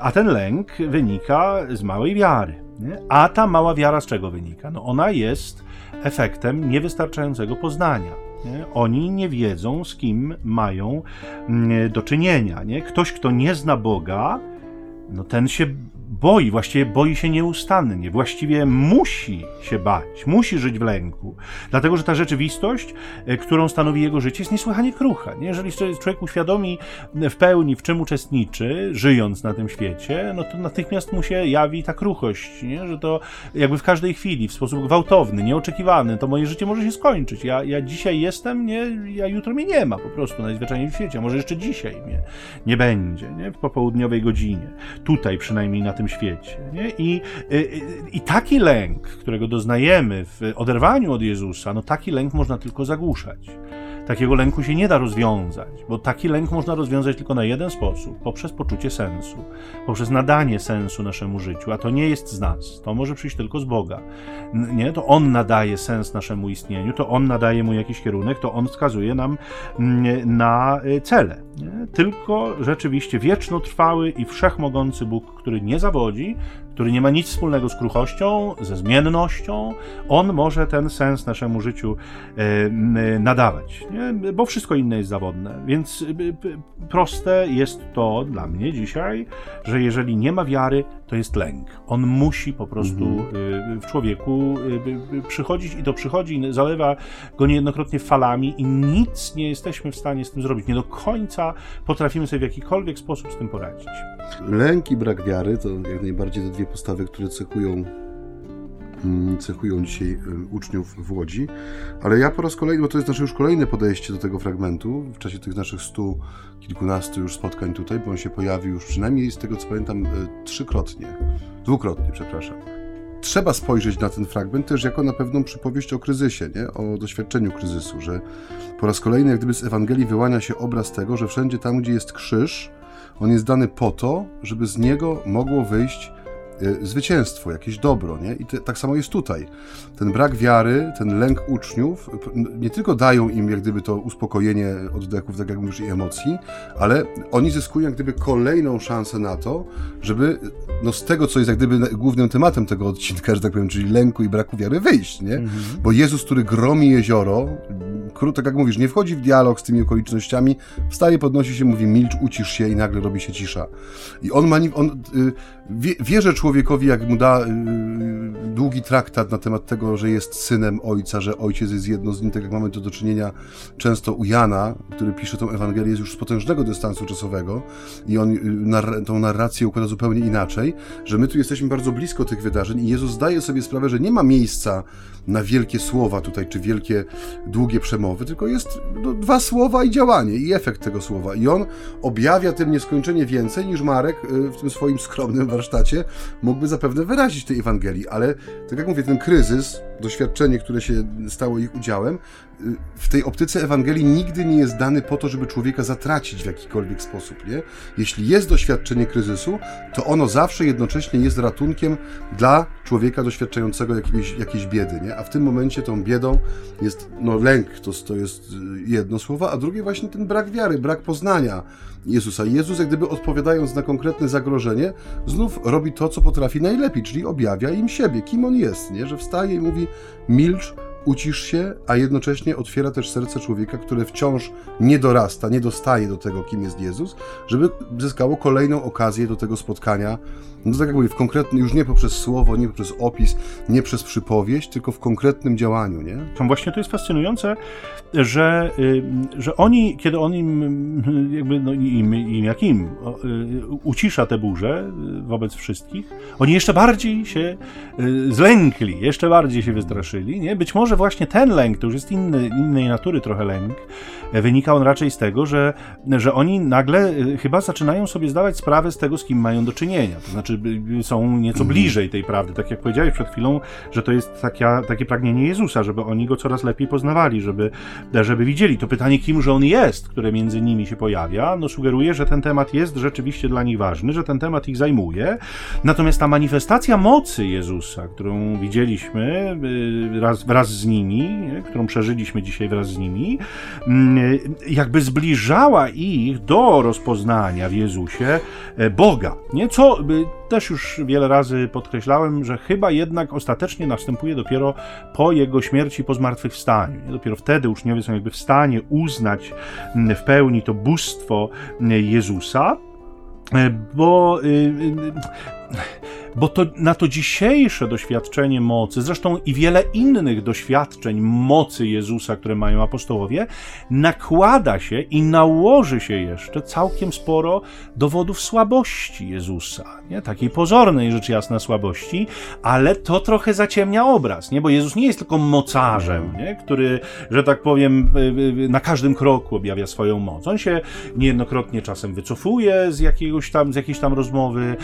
A ten lęk wynika z małej wiary. Nie? A ta mała wiara z czego wynika? No ona jest efektem niewystarczającego poznania. Oni nie wiedzą, z kim mają mm, do czynienia. Nie? Ktoś, kto nie zna Boga, no ten się boi, właściwie boi się nieustannie, właściwie musi się bać, musi żyć w lęku, dlatego że ta rzeczywistość, e, którą stanowi jego życie, jest niesłychanie krucha. Nie? Jeżeli człowiek uświadomi w pełni, w czym uczestniczy, żyjąc na tym świecie, no to natychmiast mu się jawi ta kruchość, nie? że to jakby w każdej chwili, w sposób gwałtowny, nieoczekiwany, to moje życie może się skończyć. Ja, ja dzisiaj jestem, nie? ja jutro mnie nie ma po prostu najzwyczajniej w świecie, a może jeszcze dzisiaj mnie nie będzie, nie? w popołudniowej godzinie. Tutaj przynajmniej na tym świecie. Nie? I, i, I taki lęk, którego doznajemy w oderwaniu od Jezusa, no taki lęk można tylko zagłuszać. Takiego lęku się nie da rozwiązać, bo taki lęk można rozwiązać tylko na jeden sposób poprzez poczucie sensu, poprzez nadanie sensu naszemu życiu, a to nie jest z nas, to może przyjść tylko z Boga. Nie? To On nadaje sens naszemu istnieniu, to On nadaje mu jakiś kierunek, to On wskazuje nam na y, cele. Nie? Tylko rzeczywiście wiecznotrwały i wszechmogący Bóg, który nie zawodzi, który nie ma nic wspólnego z kruchością, ze zmiennością, on może ten sens naszemu życiu e, nadawać, nie? bo wszystko inne jest zawodne. Więc e, proste jest to dla mnie dzisiaj, że jeżeli nie ma wiary, to jest lęk. On musi po prostu mhm. E, w człowieku przychodzić i to przychodzi, zalewa go niejednokrotnie falami i nic nie jesteśmy w stanie z tym zrobić. Nie do końca potrafimy sobie w jakikolwiek sposób z tym poradzić. Lęk i brak wiary to jak najbardziej te dwie postawy, które cechują mm, cechują dzisiaj y, uczniów w Łodzi, ale ja po raz kolejny, bo to jest nasze już kolejne podejście do tego fragmentu w czasie tych naszych stu kilkunastu już spotkań tutaj, bo on się pojawił już przynajmniej z tego co pamiętam y, trzykrotnie, dwukrotnie, przepraszam. Trzeba spojrzeć na ten fragment też jako na pewną przypowieść o kryzysie, nie? o doświadczeniu kryzysu, że po raz kolejny jak gdyby z Ewangelii wyłania się obraz tego, że wszędzie tam, gdzie jest krzyż, on jest dany po to, żeby z niego mogło wyjść zwycięstwo, jakieś dobro, nie? I te, tak samo jest tutaj. Ten brak wiary, ten lęk uczniów nie tylko dają im jak gdyby to uspokojenie oddechów, tak jak mówisz, i emocji, ale oni zyskują jak gdyby kolejną szansę na to, żeby no z tego, co jest jak gdyby głównym tematem tego odcinka, że tak powiem, czyli lęku i braku wiary, wyjść, nie? Mhm. Bo Jezus, który gromi jezioro, tak jak mówisz, nie wchodzi w dialog z tymi okolicznościami, wstaje, podnosi się, mówi milcz, ucisz się i nagle robi się cisza. I on, mani- on y, wie, wierzy człowiekowi, jak mu da y, długi traktat na temat tego, że jest synem ojca, że ojciec jest jedno z nim, tak jak mamy to do czynienia często u Jana, który pisze tą Ewangelię już z potężnego dystansu czasowego i on y, tą narrację układa zupełnie inaczej, że my tu jesteśmy bardzo blisko tych wydarzeń i Jezus zdaje sobie sprawę, że nie ma miejsca na wielkie słowa tutaj, czy wielkie, długie przemowy, tylko jest no, dwa słowa i działanie, i efekt tego słowa. I on objawia tym nieskończenie więcej niż Marek y, w tym swoim skromnym warsztacie mógłby zapewne wyrazić tej Ewangelii, ale tak jak mówię, ten kryzys, doświadczenie, które się stało ich udziałem, w tej optyce Ewangelii nigdy nie jest dany po to, żeby człowieka zatracić w jakikolwiek sposób. Nie? Jeśli jest doświadczenie kryzysu, to ono zawsze jednocześnie jest ratunkiem dla człowieka doświadczającego jakiejś, jakiejś biedy. Nie? A w tym momencie tą biedą jest no, lęk, to, to jest jedno słowo, a drugie właśnie ten brak wiary, brak poznania Jezusa. Jezus, jak gdyby odpowiadając na konkretne zagrożenie, znów robi to, co potrafi najlepiej, czyli objawia im siebie, kim on jest, nie? że wstaje i mówi milcz, ucisz się, a jednocześnie otwiera też serce człowieka, które wciąż nie dorasta, nie dostaje do tego, kim jest Jezus, żeby zyskało kolejną okazję do tego spotkania. No tak jak mówię, w konkretnym, już nie poprzez słowo, nie poprzez opis, nie przez przypowieść, tylko w konkretnym działaniu, nie? Właśnie to jest fascynujące, że, y, że oni, kiedy on im, jakby, no im, im jak im, y, ucisza te burze y, wobec wszystkich, oni jeszcze bardziej się zlękli, jeszcze bardziej się wystraszyli, nie? Być może właśnie ten lęk, to już jest inny, innej natury trochę lęk, wynika on raczej z tego, że, że oni nagle chyba zaczynają sobie zdawać sprawę z tego, z kim mają do czynienia, to znaczy są nieco mhm. bliżej tej prawdy, tak jak powiedziałeś przed chwilą, że to jest taka, takie pragnienie Jezusa, żeby oni go coraz lepiej poznawali, żeby żeby widzieli. To pytanie, kimże on jest, które między nimi się pojawia, no sugeruje, że ten temat jest rzeczywiście dla nich ważny, że ten temat ich zajmuje. Natomiast ta manifestacja mocy Jezusa, którą widzieliśmy y, wraz, wraz z nimi, którą przeżyliśmy dzisiaj wraz z nimi, mm, jakby zbliżała ich do rozpoznania w Jezusie e, Boga. Nie? Co też już wiele razy podkreślałem, że chyba jednak ostatecznie następuje dopiero po jego śmierci, po zmartwychwstaniu. Dopiero wtedy uczniowie są jakby w stanie uznać mm, w pełni to bóstwo mm, Jezusa, e, bo y, y, bo to, na to dzisiejsze doświadczenie mocy, zresztą i wiele innych doświadczeń mocy Jezusa, które mają apostołowie, nakłada się i nałoży się jeszcze całkiem sporo dowodów słabości Jezusa, nie? takiej pozornej rzecz jasna słabości, ale to trochę zaciemnia obraz, nie? bo Jezus nie jest tylko mocarzem, nie? który, że tak powiem, na każdym kroku objawia swoją moc. On się niejednokrotnie czasem wycofuje z, jakiegoś tam, z jakiejś tam rozmowy,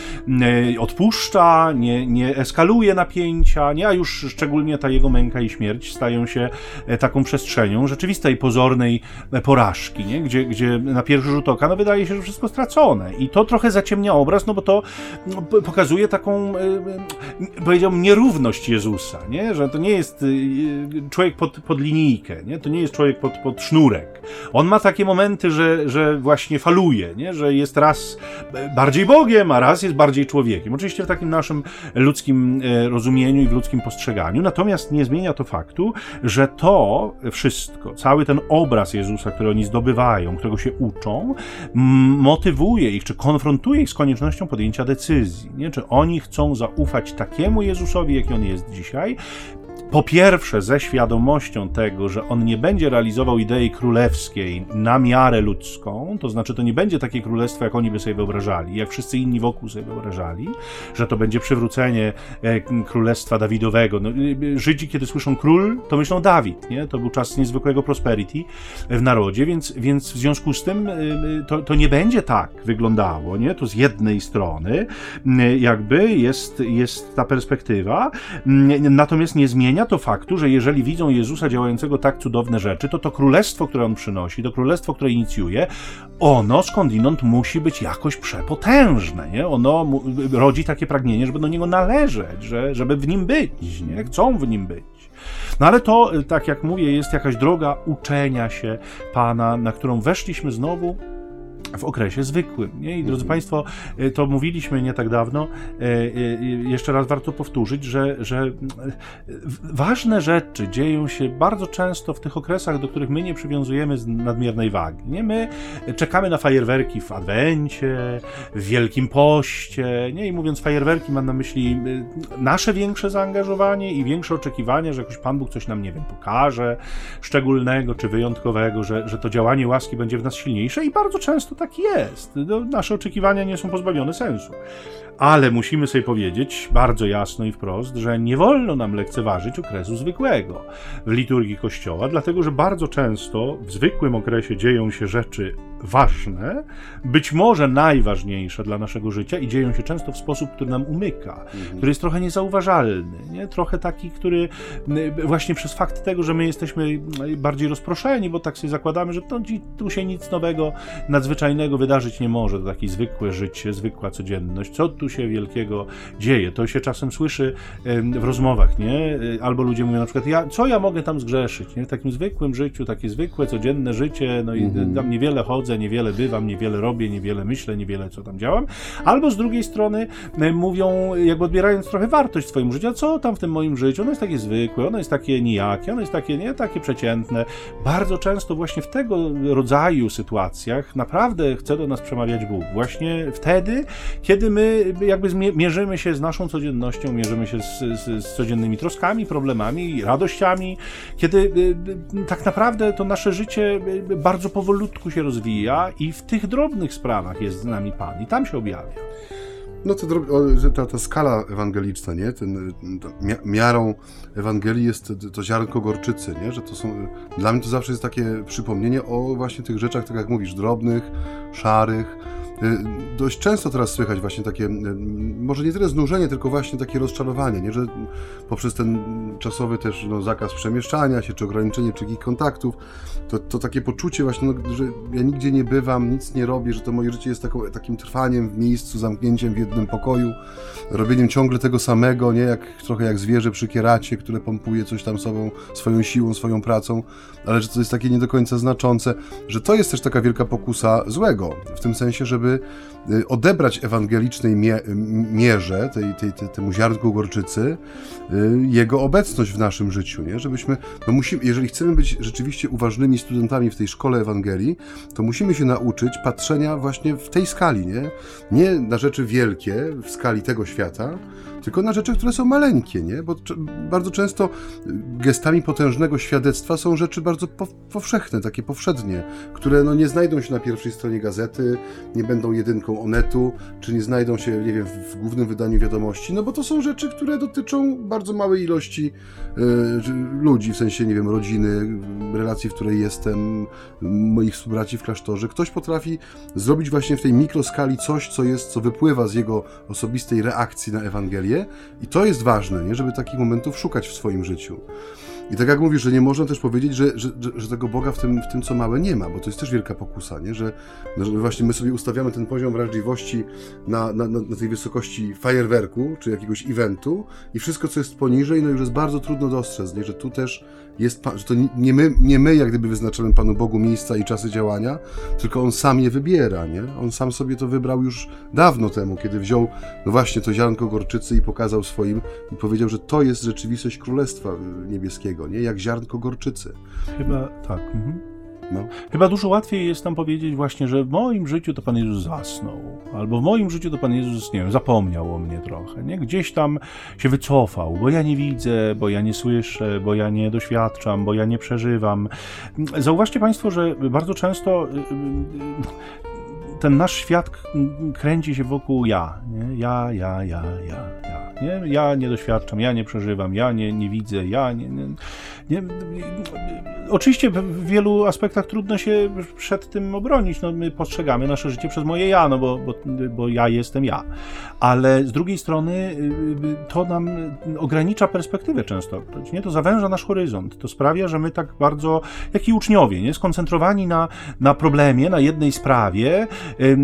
odpuszcza, nie, nie eskaluje napięcia, nie, a już szczególnie ta jego męka i śmierć stają się e, taką przestrzenią rzeczywistej, pozornej e, porażki, nie? Gdzie, gdzie na pierwszy rzut oka no, wydaje się, że wszystko stracone. I to trochę zaciemnia obraz, no bo to no, pokazuje taką, e, powiedziałbym, nierówność Jezusa, nie? że to nie jest człowiek pod, pod linijkę, nie? to nie jest człowiek pod, pod sznurek. On ma takie momenty, że, że właśnie faluje, nie? że jest raz bardziej Bogiem, a raz jest bardziej człowiekiem. Oczywiście w takim naszym ludzkim e, rozumieniu i w ludzkim postrzeganiu. Natomiast nie zmienia to faktu, że to wszystko, cały ten obraz Jezusa, który oni zdobywają, którego się uczą, motywuje ich, czy konfrontuje ich z koniecznością podjęcia decyzji. Nie? Czy oni chcą zaufać takiemu Jezusowi, jaki on jest dzisiaj, po pierwsze, ze świadomością tego, że on nie będzie realizował idei królewskiej na miarę ludzką, to znaczy to nie będzie takie królestwo, jak oni by sobie wyobrażali, jak wszyscy inni wokół sobie wyobrażali, że to będzie przywrócenie e, królestwa Dawidowego. No, y, Żydzi, kiedy słyszą król, to myślą Dawid, nie? To był czas niezwykłego prosperity w narodzie, więc, więc w związku z tym y, y, to, to nie będzie tak wyglądało, nie? To z jednej strony jakby jest, jest ta perspektywa, natomiast nie zmieni zmienia to faktu, że jeżeli widzą Jezusa działającego tak cudowne rzeczy, to to królestwo, które on przynosi, to królestwo, które inicjuje, ono skądinąd musi być jakoś przepotężne, nie? Ono rodzi takie pragnienie, żeby do niego należeć, że, żeby w nim być, nie? Chcą w nim być. No ale to, tak jak mówię, jest jakaś droga uczenia się Pana, na którą weszliśmy znowu w okresie zwykłym. Nie? I drodzy mhm. Państwo, e, to mówiliśmy nie tak dawno, e, e, jeszcze raz warto powtórzyć, że, że ważne rzeczy dzieją się bardzo często w tych okresach, do których my nie przywiązujemy nadmiernej wagi. Nie? My czekamy na fajerwerki w Adwencie, w Wielkim Poście, nie? i mówiąc fajerwerki mam na myśli nasze większe zaangażowanie i większe oczekiwania, że jakoś Pan Bóg coś nam, nie wiem, pokaże szczególnego czy wyjątkowego, że, że to działanie łaski będzie w nas silniejsze i bardzo często tak jest. No, nasze oczekiwania nie są pozbawione sensu. Ale musimy sobie powiedzieć bardzo jasno i wprost, że nie wolno nam lekceważyć okresu zwykłego w liturgii Kościoła, dlatego że bardzo często w zwykłym okresie dzieją się rzeczy ważne, być może najważniejsze dla naszego życia i dzieją się często w sposób, który nam umyka, mhm. który jest trochę niezauważalny, nie? trochę taki, który właśnie przez fakt tego, że my jesteśmy bardziej rozproszeni, bo tak sobie zakładamy, że to, tu się nic nowego, nadzwyczajnego wydarzyć nie może, to takie zwykłe życie, zwykła codzienność, co tu się wielkiego dzieje. To się czasem słyszy w rozmowach, nie? Albo ludzie mówią na przykład, ja, co ja mogę tam zgrzeszyć, nie? W takim zwykłym życiu, takie zwykłe, codzienne życie, no i mhm. tam niewiele chodzę, niewiele bywam, niewiele robię, niewiele myślę, niewiele co tam działam. Albo z drugiej strony mówią, jakby odbierając trochę wartość swojemu życiu, co tam w tym moim życiu? Ono jest takie zwykłe, ono jest takie nijakie, ono jest takie, nie, takie przeciętne. Bardzo często właśnie w tego rodzaju sytuacjach naprawdę chce do nas przemawiać Bóg. Właśnie wtedy, kiedy my jakby mierzymy się z naszą codziennością, mierzymy się z, z, z codziennymi troskami, problemami, radościami, kiedy y, y, tak naprawdę to nasze życie y, bardzo powolutku się rozwija i w tych drobnych sprawach jest z nami Pan i tam się objawia. No to ta, ta skala ewangeliczna, nie? Ten, miarą Ewangelii jest to ziarnko gorczycy, nie? Że to są, dla mnie to zawsze jest takie przypomnienie o właśnie tych rzeczach, tak jak mówisz, drobnych, szarych, dość często teraz słychać właśnie takie, y, może nie tyle znużenie, tylko właśnie takie rozczarowanie, nie? że poprzez ten czasowy też no, zakaz przemieszczania się, czy ograniczenie czygich kontaktów, to, to takie poczucie właśnie, no, że ja nigdzie nie bywam, nic nie robię, że to moje życie jest taką, takim trwaniem w miejscu, zamknięciem w jednym pokoju, robieniem ciągle tego samego, nie? Jak, trochę jak zwierzę przy kieracie, które pompuje coś tam sobą, swoją siłą, swoją pracą, ale że to jest takie nie do końca znaczące, że to jest też taka wielka pokusa złego, w tym sensie, żeby y, odebrać ewangelicznej mierze, tej, tej, tej, temu ziarnku gorczycy, y, jego obecność w naszym życiu, nie? Żebyśmy, no musimy, jeżeli chcemy być rzeczywiście uważnymi studentami w tej szkole Ewangelii, to musimy się nauczyć patrzenia właśnie w tej skali, nie? Nie na rzeczy wielkie w skali tego świata, tylko na rzeczy, które są maleńkie, nie? Bo bardzo często gestami potężnego świadectwa są rzeczy bardzo powszechne, takie powszednie, które no, nie znajdą się na pierwszej stronie gazety, nie będą jedynką Onetu, czy nie znajdą się, nie wiem, w głównym wydaniu wiadomości, no bo to są rzeczy, które dotyczą bardzo małej ilości y, ludzi, w sensie, nie wiem, rodziny, relacji, w której jestem, moich współbraci w klasztorze. Ktoś potrafi zrobić właśnie w tej mikroskali coś, co jest, co wypływa z jego osobistej reakcji na Ewangelię, i to jest ważne, nie? żeby takich momentów szukać w swoim życiu. I tak jak mówisz, że nie można też powiedzieć, że, że, że, tego Boga w tym, w tym, co małe, nie ma, bo to jest też wielka pokusa, nie? Że, że właśnie my sobie ustawiamy ten poziom wrażliwości na, na, na tej wysokości fajerwerku, czy jakiegoś eventu i wszystko, co jest poniżej, no już jest bardzo trudno dostrzec, nie? Że tu też jest Pan, że to nie my, nie my jak gdyby wyznaczamy Panu Bogu miejsca i czasy działania, tylko On sam je wybiera, nie? On sam sobie to wybrał już dawno temu, kiedy wziął no właśnie to ziarnko gorczycy i pokazał swoim i powiedział, że to jest rzeczywistość Królestwa Niebieskiego, nie? Jak ziarnko gorczycy. Chyba tak. Mhm. No. Chyba dużo łatwiej jest nam powiedzieć właśnie, że w moim życiu to Pan Jezus zasnął, albo w moim życiu to Pan Jezus, nie wiem, zapomniał o mnie trochę, nie? Gdzieś tam się wycofał, bo ja nie widzę, bo ja nie słyszę, bo ja nie doświadczam, bo ja nie przeżywam. Zauważcie Państwo, że bardzo często y, y, ten nasz świat kręci się wokół ja, nie? Ja, ja, ja, ja, ja Nie? Ja nie doświadczam, ja nie przeżywam, ja nie, nie widzę, ja nie, nie, nie, Oczywiście w wielu aspektach trudno się przed tym obronić. No, my postrzegamy nasze życie przez moje ja, no bo, bo, bo ja jestem ja. Ale z drugiej strony y, y, to nam ogranicza perspektywę często. Nie? To zawęża nasz horyzont. To sprawia, że my tak bardzo, jak i uczniowie, nie? skoncentrowani na, na problemie, na jednej sprawie, y,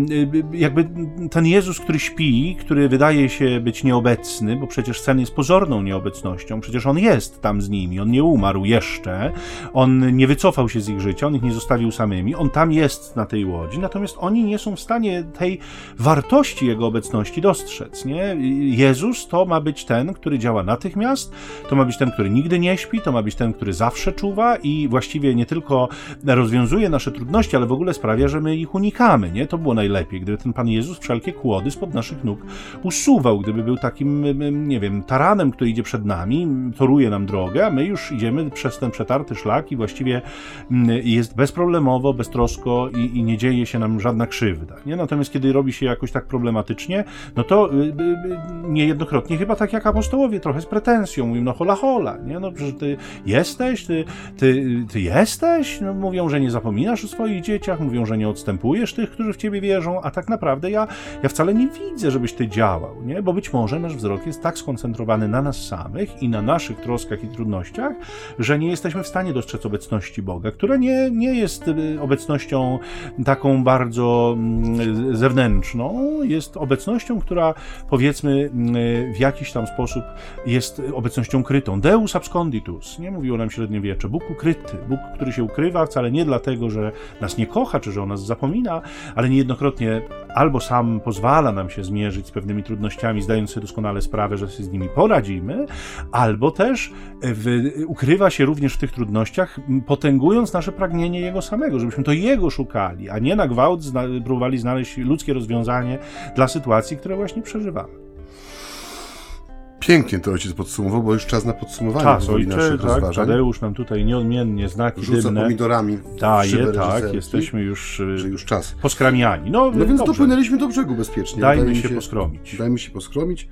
jakby ten Jezus, który śpi, który wydaje się być nieobecny, bo przecież sen jest pozorną nieobecnością, przecież on jest tam z nimi, on nie umarł jeszcze, on nie wycofał się z ich życia, on ich nie zostawił samymi, on tam jest na tej łodzi, natomiast oni nie są w stanie tej wartości jego obecności dostrzec. Nie? Jezus to ma być ten, który działa natychmiast, to ma być ten, który nigdy nie śpi, to ma być ten, który zawsze czuwa i właściwie nie tylko rozwiązuje nasze trudności, ale w ogóle sprawia, że my ich unikamy. Nie? To było najlepiej, gdyby ten Pan Jezus wszelkie kłody spod naszych nóg usuwał, gdyby był takim, nie wiem, taranem, który idzie przed nami, toruje nam drogę, a my już idziemy przez ten przetarty szlak i właściwie jest bezproblemowo, beztrosko i, i nie dzieje się nam żadna krzywda. Nie? Natomiast kiedy robi się jakoś tak problematycznie, no to y, y, y, niejednokrotnie chyba tak jak apostołowie, trochę z pretensją, mówią, no hola hola, nie? No że ty jesteś, ty, ty, ty jesteś, no, mówią, że nie zapominasz o swoich dzieciach, mówią, że nie odstępujesz tych, którzy w ciebie wierzą, a tak naprawdę ja, ja wcale nie widzę, żebyś ty działał, nie? Bo być może nasz wzrok jest tak skoncentrowany na nas samych i na naszych troskach i trudnościach, że nie jesteśmy w stanie dostrzec obecności Boga, która nie, nie jest y, obecnością taką bardzo mm, zewnętrzną, jest obecnością, która powiedzmy y, w jakiś tam sposób jest obecnością krytą. Deus absconditus, nie mówiło nam średniowiecze, Bóg ukryty, Bóg, który się ukrywa wcale nie dlatego, że nas nie kocha, czy że o nas zapomina, ale niejednokrotnie albo sam pozwala nam się zmierzyć z pewnymi trudnościami, zdając sobie doskonale sprawę, że sobie z nimi poradzimy, albo też w, ukrywa się również w tych trudnościach, potęgując nasze pragnienie Jego samego, żebyśmy to Jego szukali, a nie na gwałt zna próbowali znaleźć ludzkie rozwiązanie dla sytuacji, które właśnie przeżywamy. Pięknie to ojciec podsumował, bo już czas na podsumowanie czas, ojcze, naszych tak, rozważań. Tadeusz nam tutaj nieodmiennie znaki Rzuca dymne. pomidorami Daje, tak, jesteśmy już, y, że już czas. poskramiani. No, no więc dobrze. dopłynęliśmy do brzegu bezpiecznie. Dajmy, dajmy się, się poskromić. Dajmy się poskromić.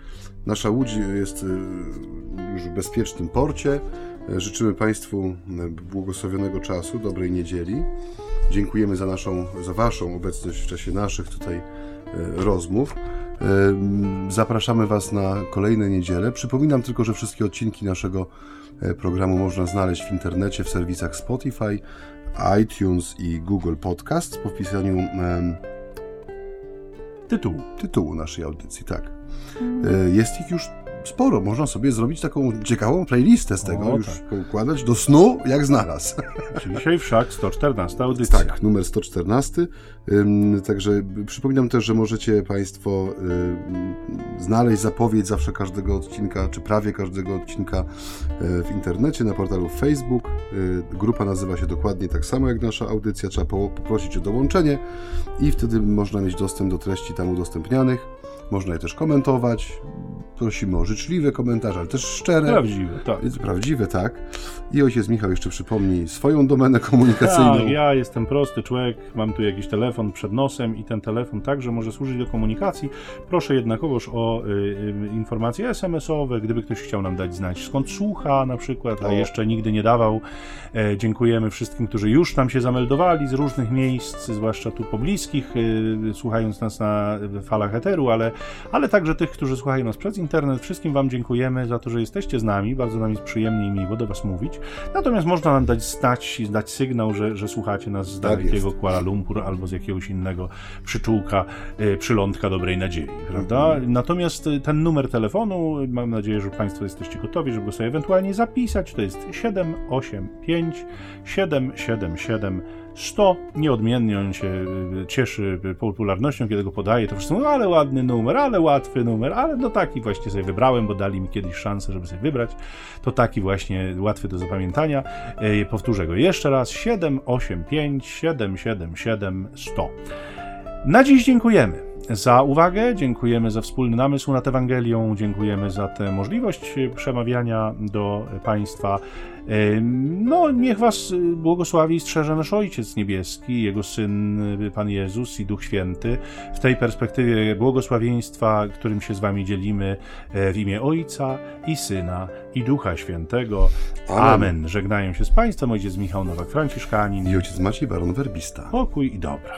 Nasza łódź jest y, już w bezpiecznym porcie. Życzymy Państwu błogosławionego czasu, dobrej niedzieli. Dziękujemy za naszą, za Waszą obecność w czasie naszych tutaj y, rozmów. Zapraszamy Was na kolejne niedziele. Przypominam tylko, że wszystkie odcinki naszego e, programu można znaleźć w internecie, w serwisach Spotify, iTunes i Google Podcast po wpisaniu tytułu. tytułu naszej audycji, tak. E, jest ich już sporo. Można sobie zrobić taką ciekawą playlistę z tego, o, już tak. układać do snu, jak znalazł. Dzisiaj wszak 114 audycja. Tak, numer 114. Także przypominam też, że możecie Państwo znaleźć zapowiedź zawsze każdego odcinka, czy prawie każdego odcinka e, w internecie, na portalu Facebook. E, grupa nazywa się dokładnie tak samo jak nasza audycja. Trzeba poprosić o dołączenie i wtedy można mieć dostęp do treści tam udostępnianych. Można je też komentować. Prosimy o życzliwe komentarze, ale też szczere. Prawdziwe, tak. Prawdziwe, tak. I ojciec Michał jeszcze przypomni swoją domenę komunikacyjną. Tak, ja jestem prosty człowiek, mam tu jakiś telefon przed nosem i ten telefon także może służyć do komunikacji. Proszę jednakowoż o y, y, informacje SMS-owe, gdyby ktoś chciał nam dać znać skąd słucha na przykład, a jeszcze nigdy nie dawał. E, dziękujemy wszystkim, którzy już tam się zameldowali z różnych miejsc, zwłaszcza tu pobliskich, y, słuchając nas na falach eteru, ale ale także tych, którzy słuchają nas przez internet. Wszystkim Wam dziękujemy za to, że jesteście z nami. Bardzo nam jest przyjemnie i miło do Was mówić. Natomiast można nam dać stać, dać sygnał, że, że słuchacie nas z tak dalekiego Kuala Lumpur albo z jakiegoś innego przyczółka, y, przylądka dobrej nadziei, prawda? Mhm. Natomiast y, ten numer telefonu, mam nadzieję, że Państwo jesteście gotowi, żeby go sobie ewentualnie zapisać. To jest 785 777 100. Nieodmiennie on się y, cieszy popularnością, kiedy go podaje. To wszyscy mówią, ale ładny numer, ale łatwy numer, ale no taki właśnie sobie wybrałem, bo dali mi kiedyś szansę, żeby sobie wybrać. To taki właśnie łatwy do zapamiętania. E, powtórzę go jeszcze raz. 785 777 100. Na dziś dziękujemy. Za uwagę, dziękujemy za wspólny namysł nad Ewangelią, dziękujemy za tę możliwość przemawiania do Państwa. No, niech Was błogosławi i strzeże nasz Ojciec Niebieski, Jego Syn, Pan Jezus i Duch Święty. W tej perspektywie błogosławieństwa, którym się z Wami dzielimy w imię Ojca i Syna i Ducha Świętego. Amen. Amen. Żegnają się z Państwem ojciec Michał Nowak-Franciszkanin i ojciec Maciej Baron Werbista. Pokój i dobro.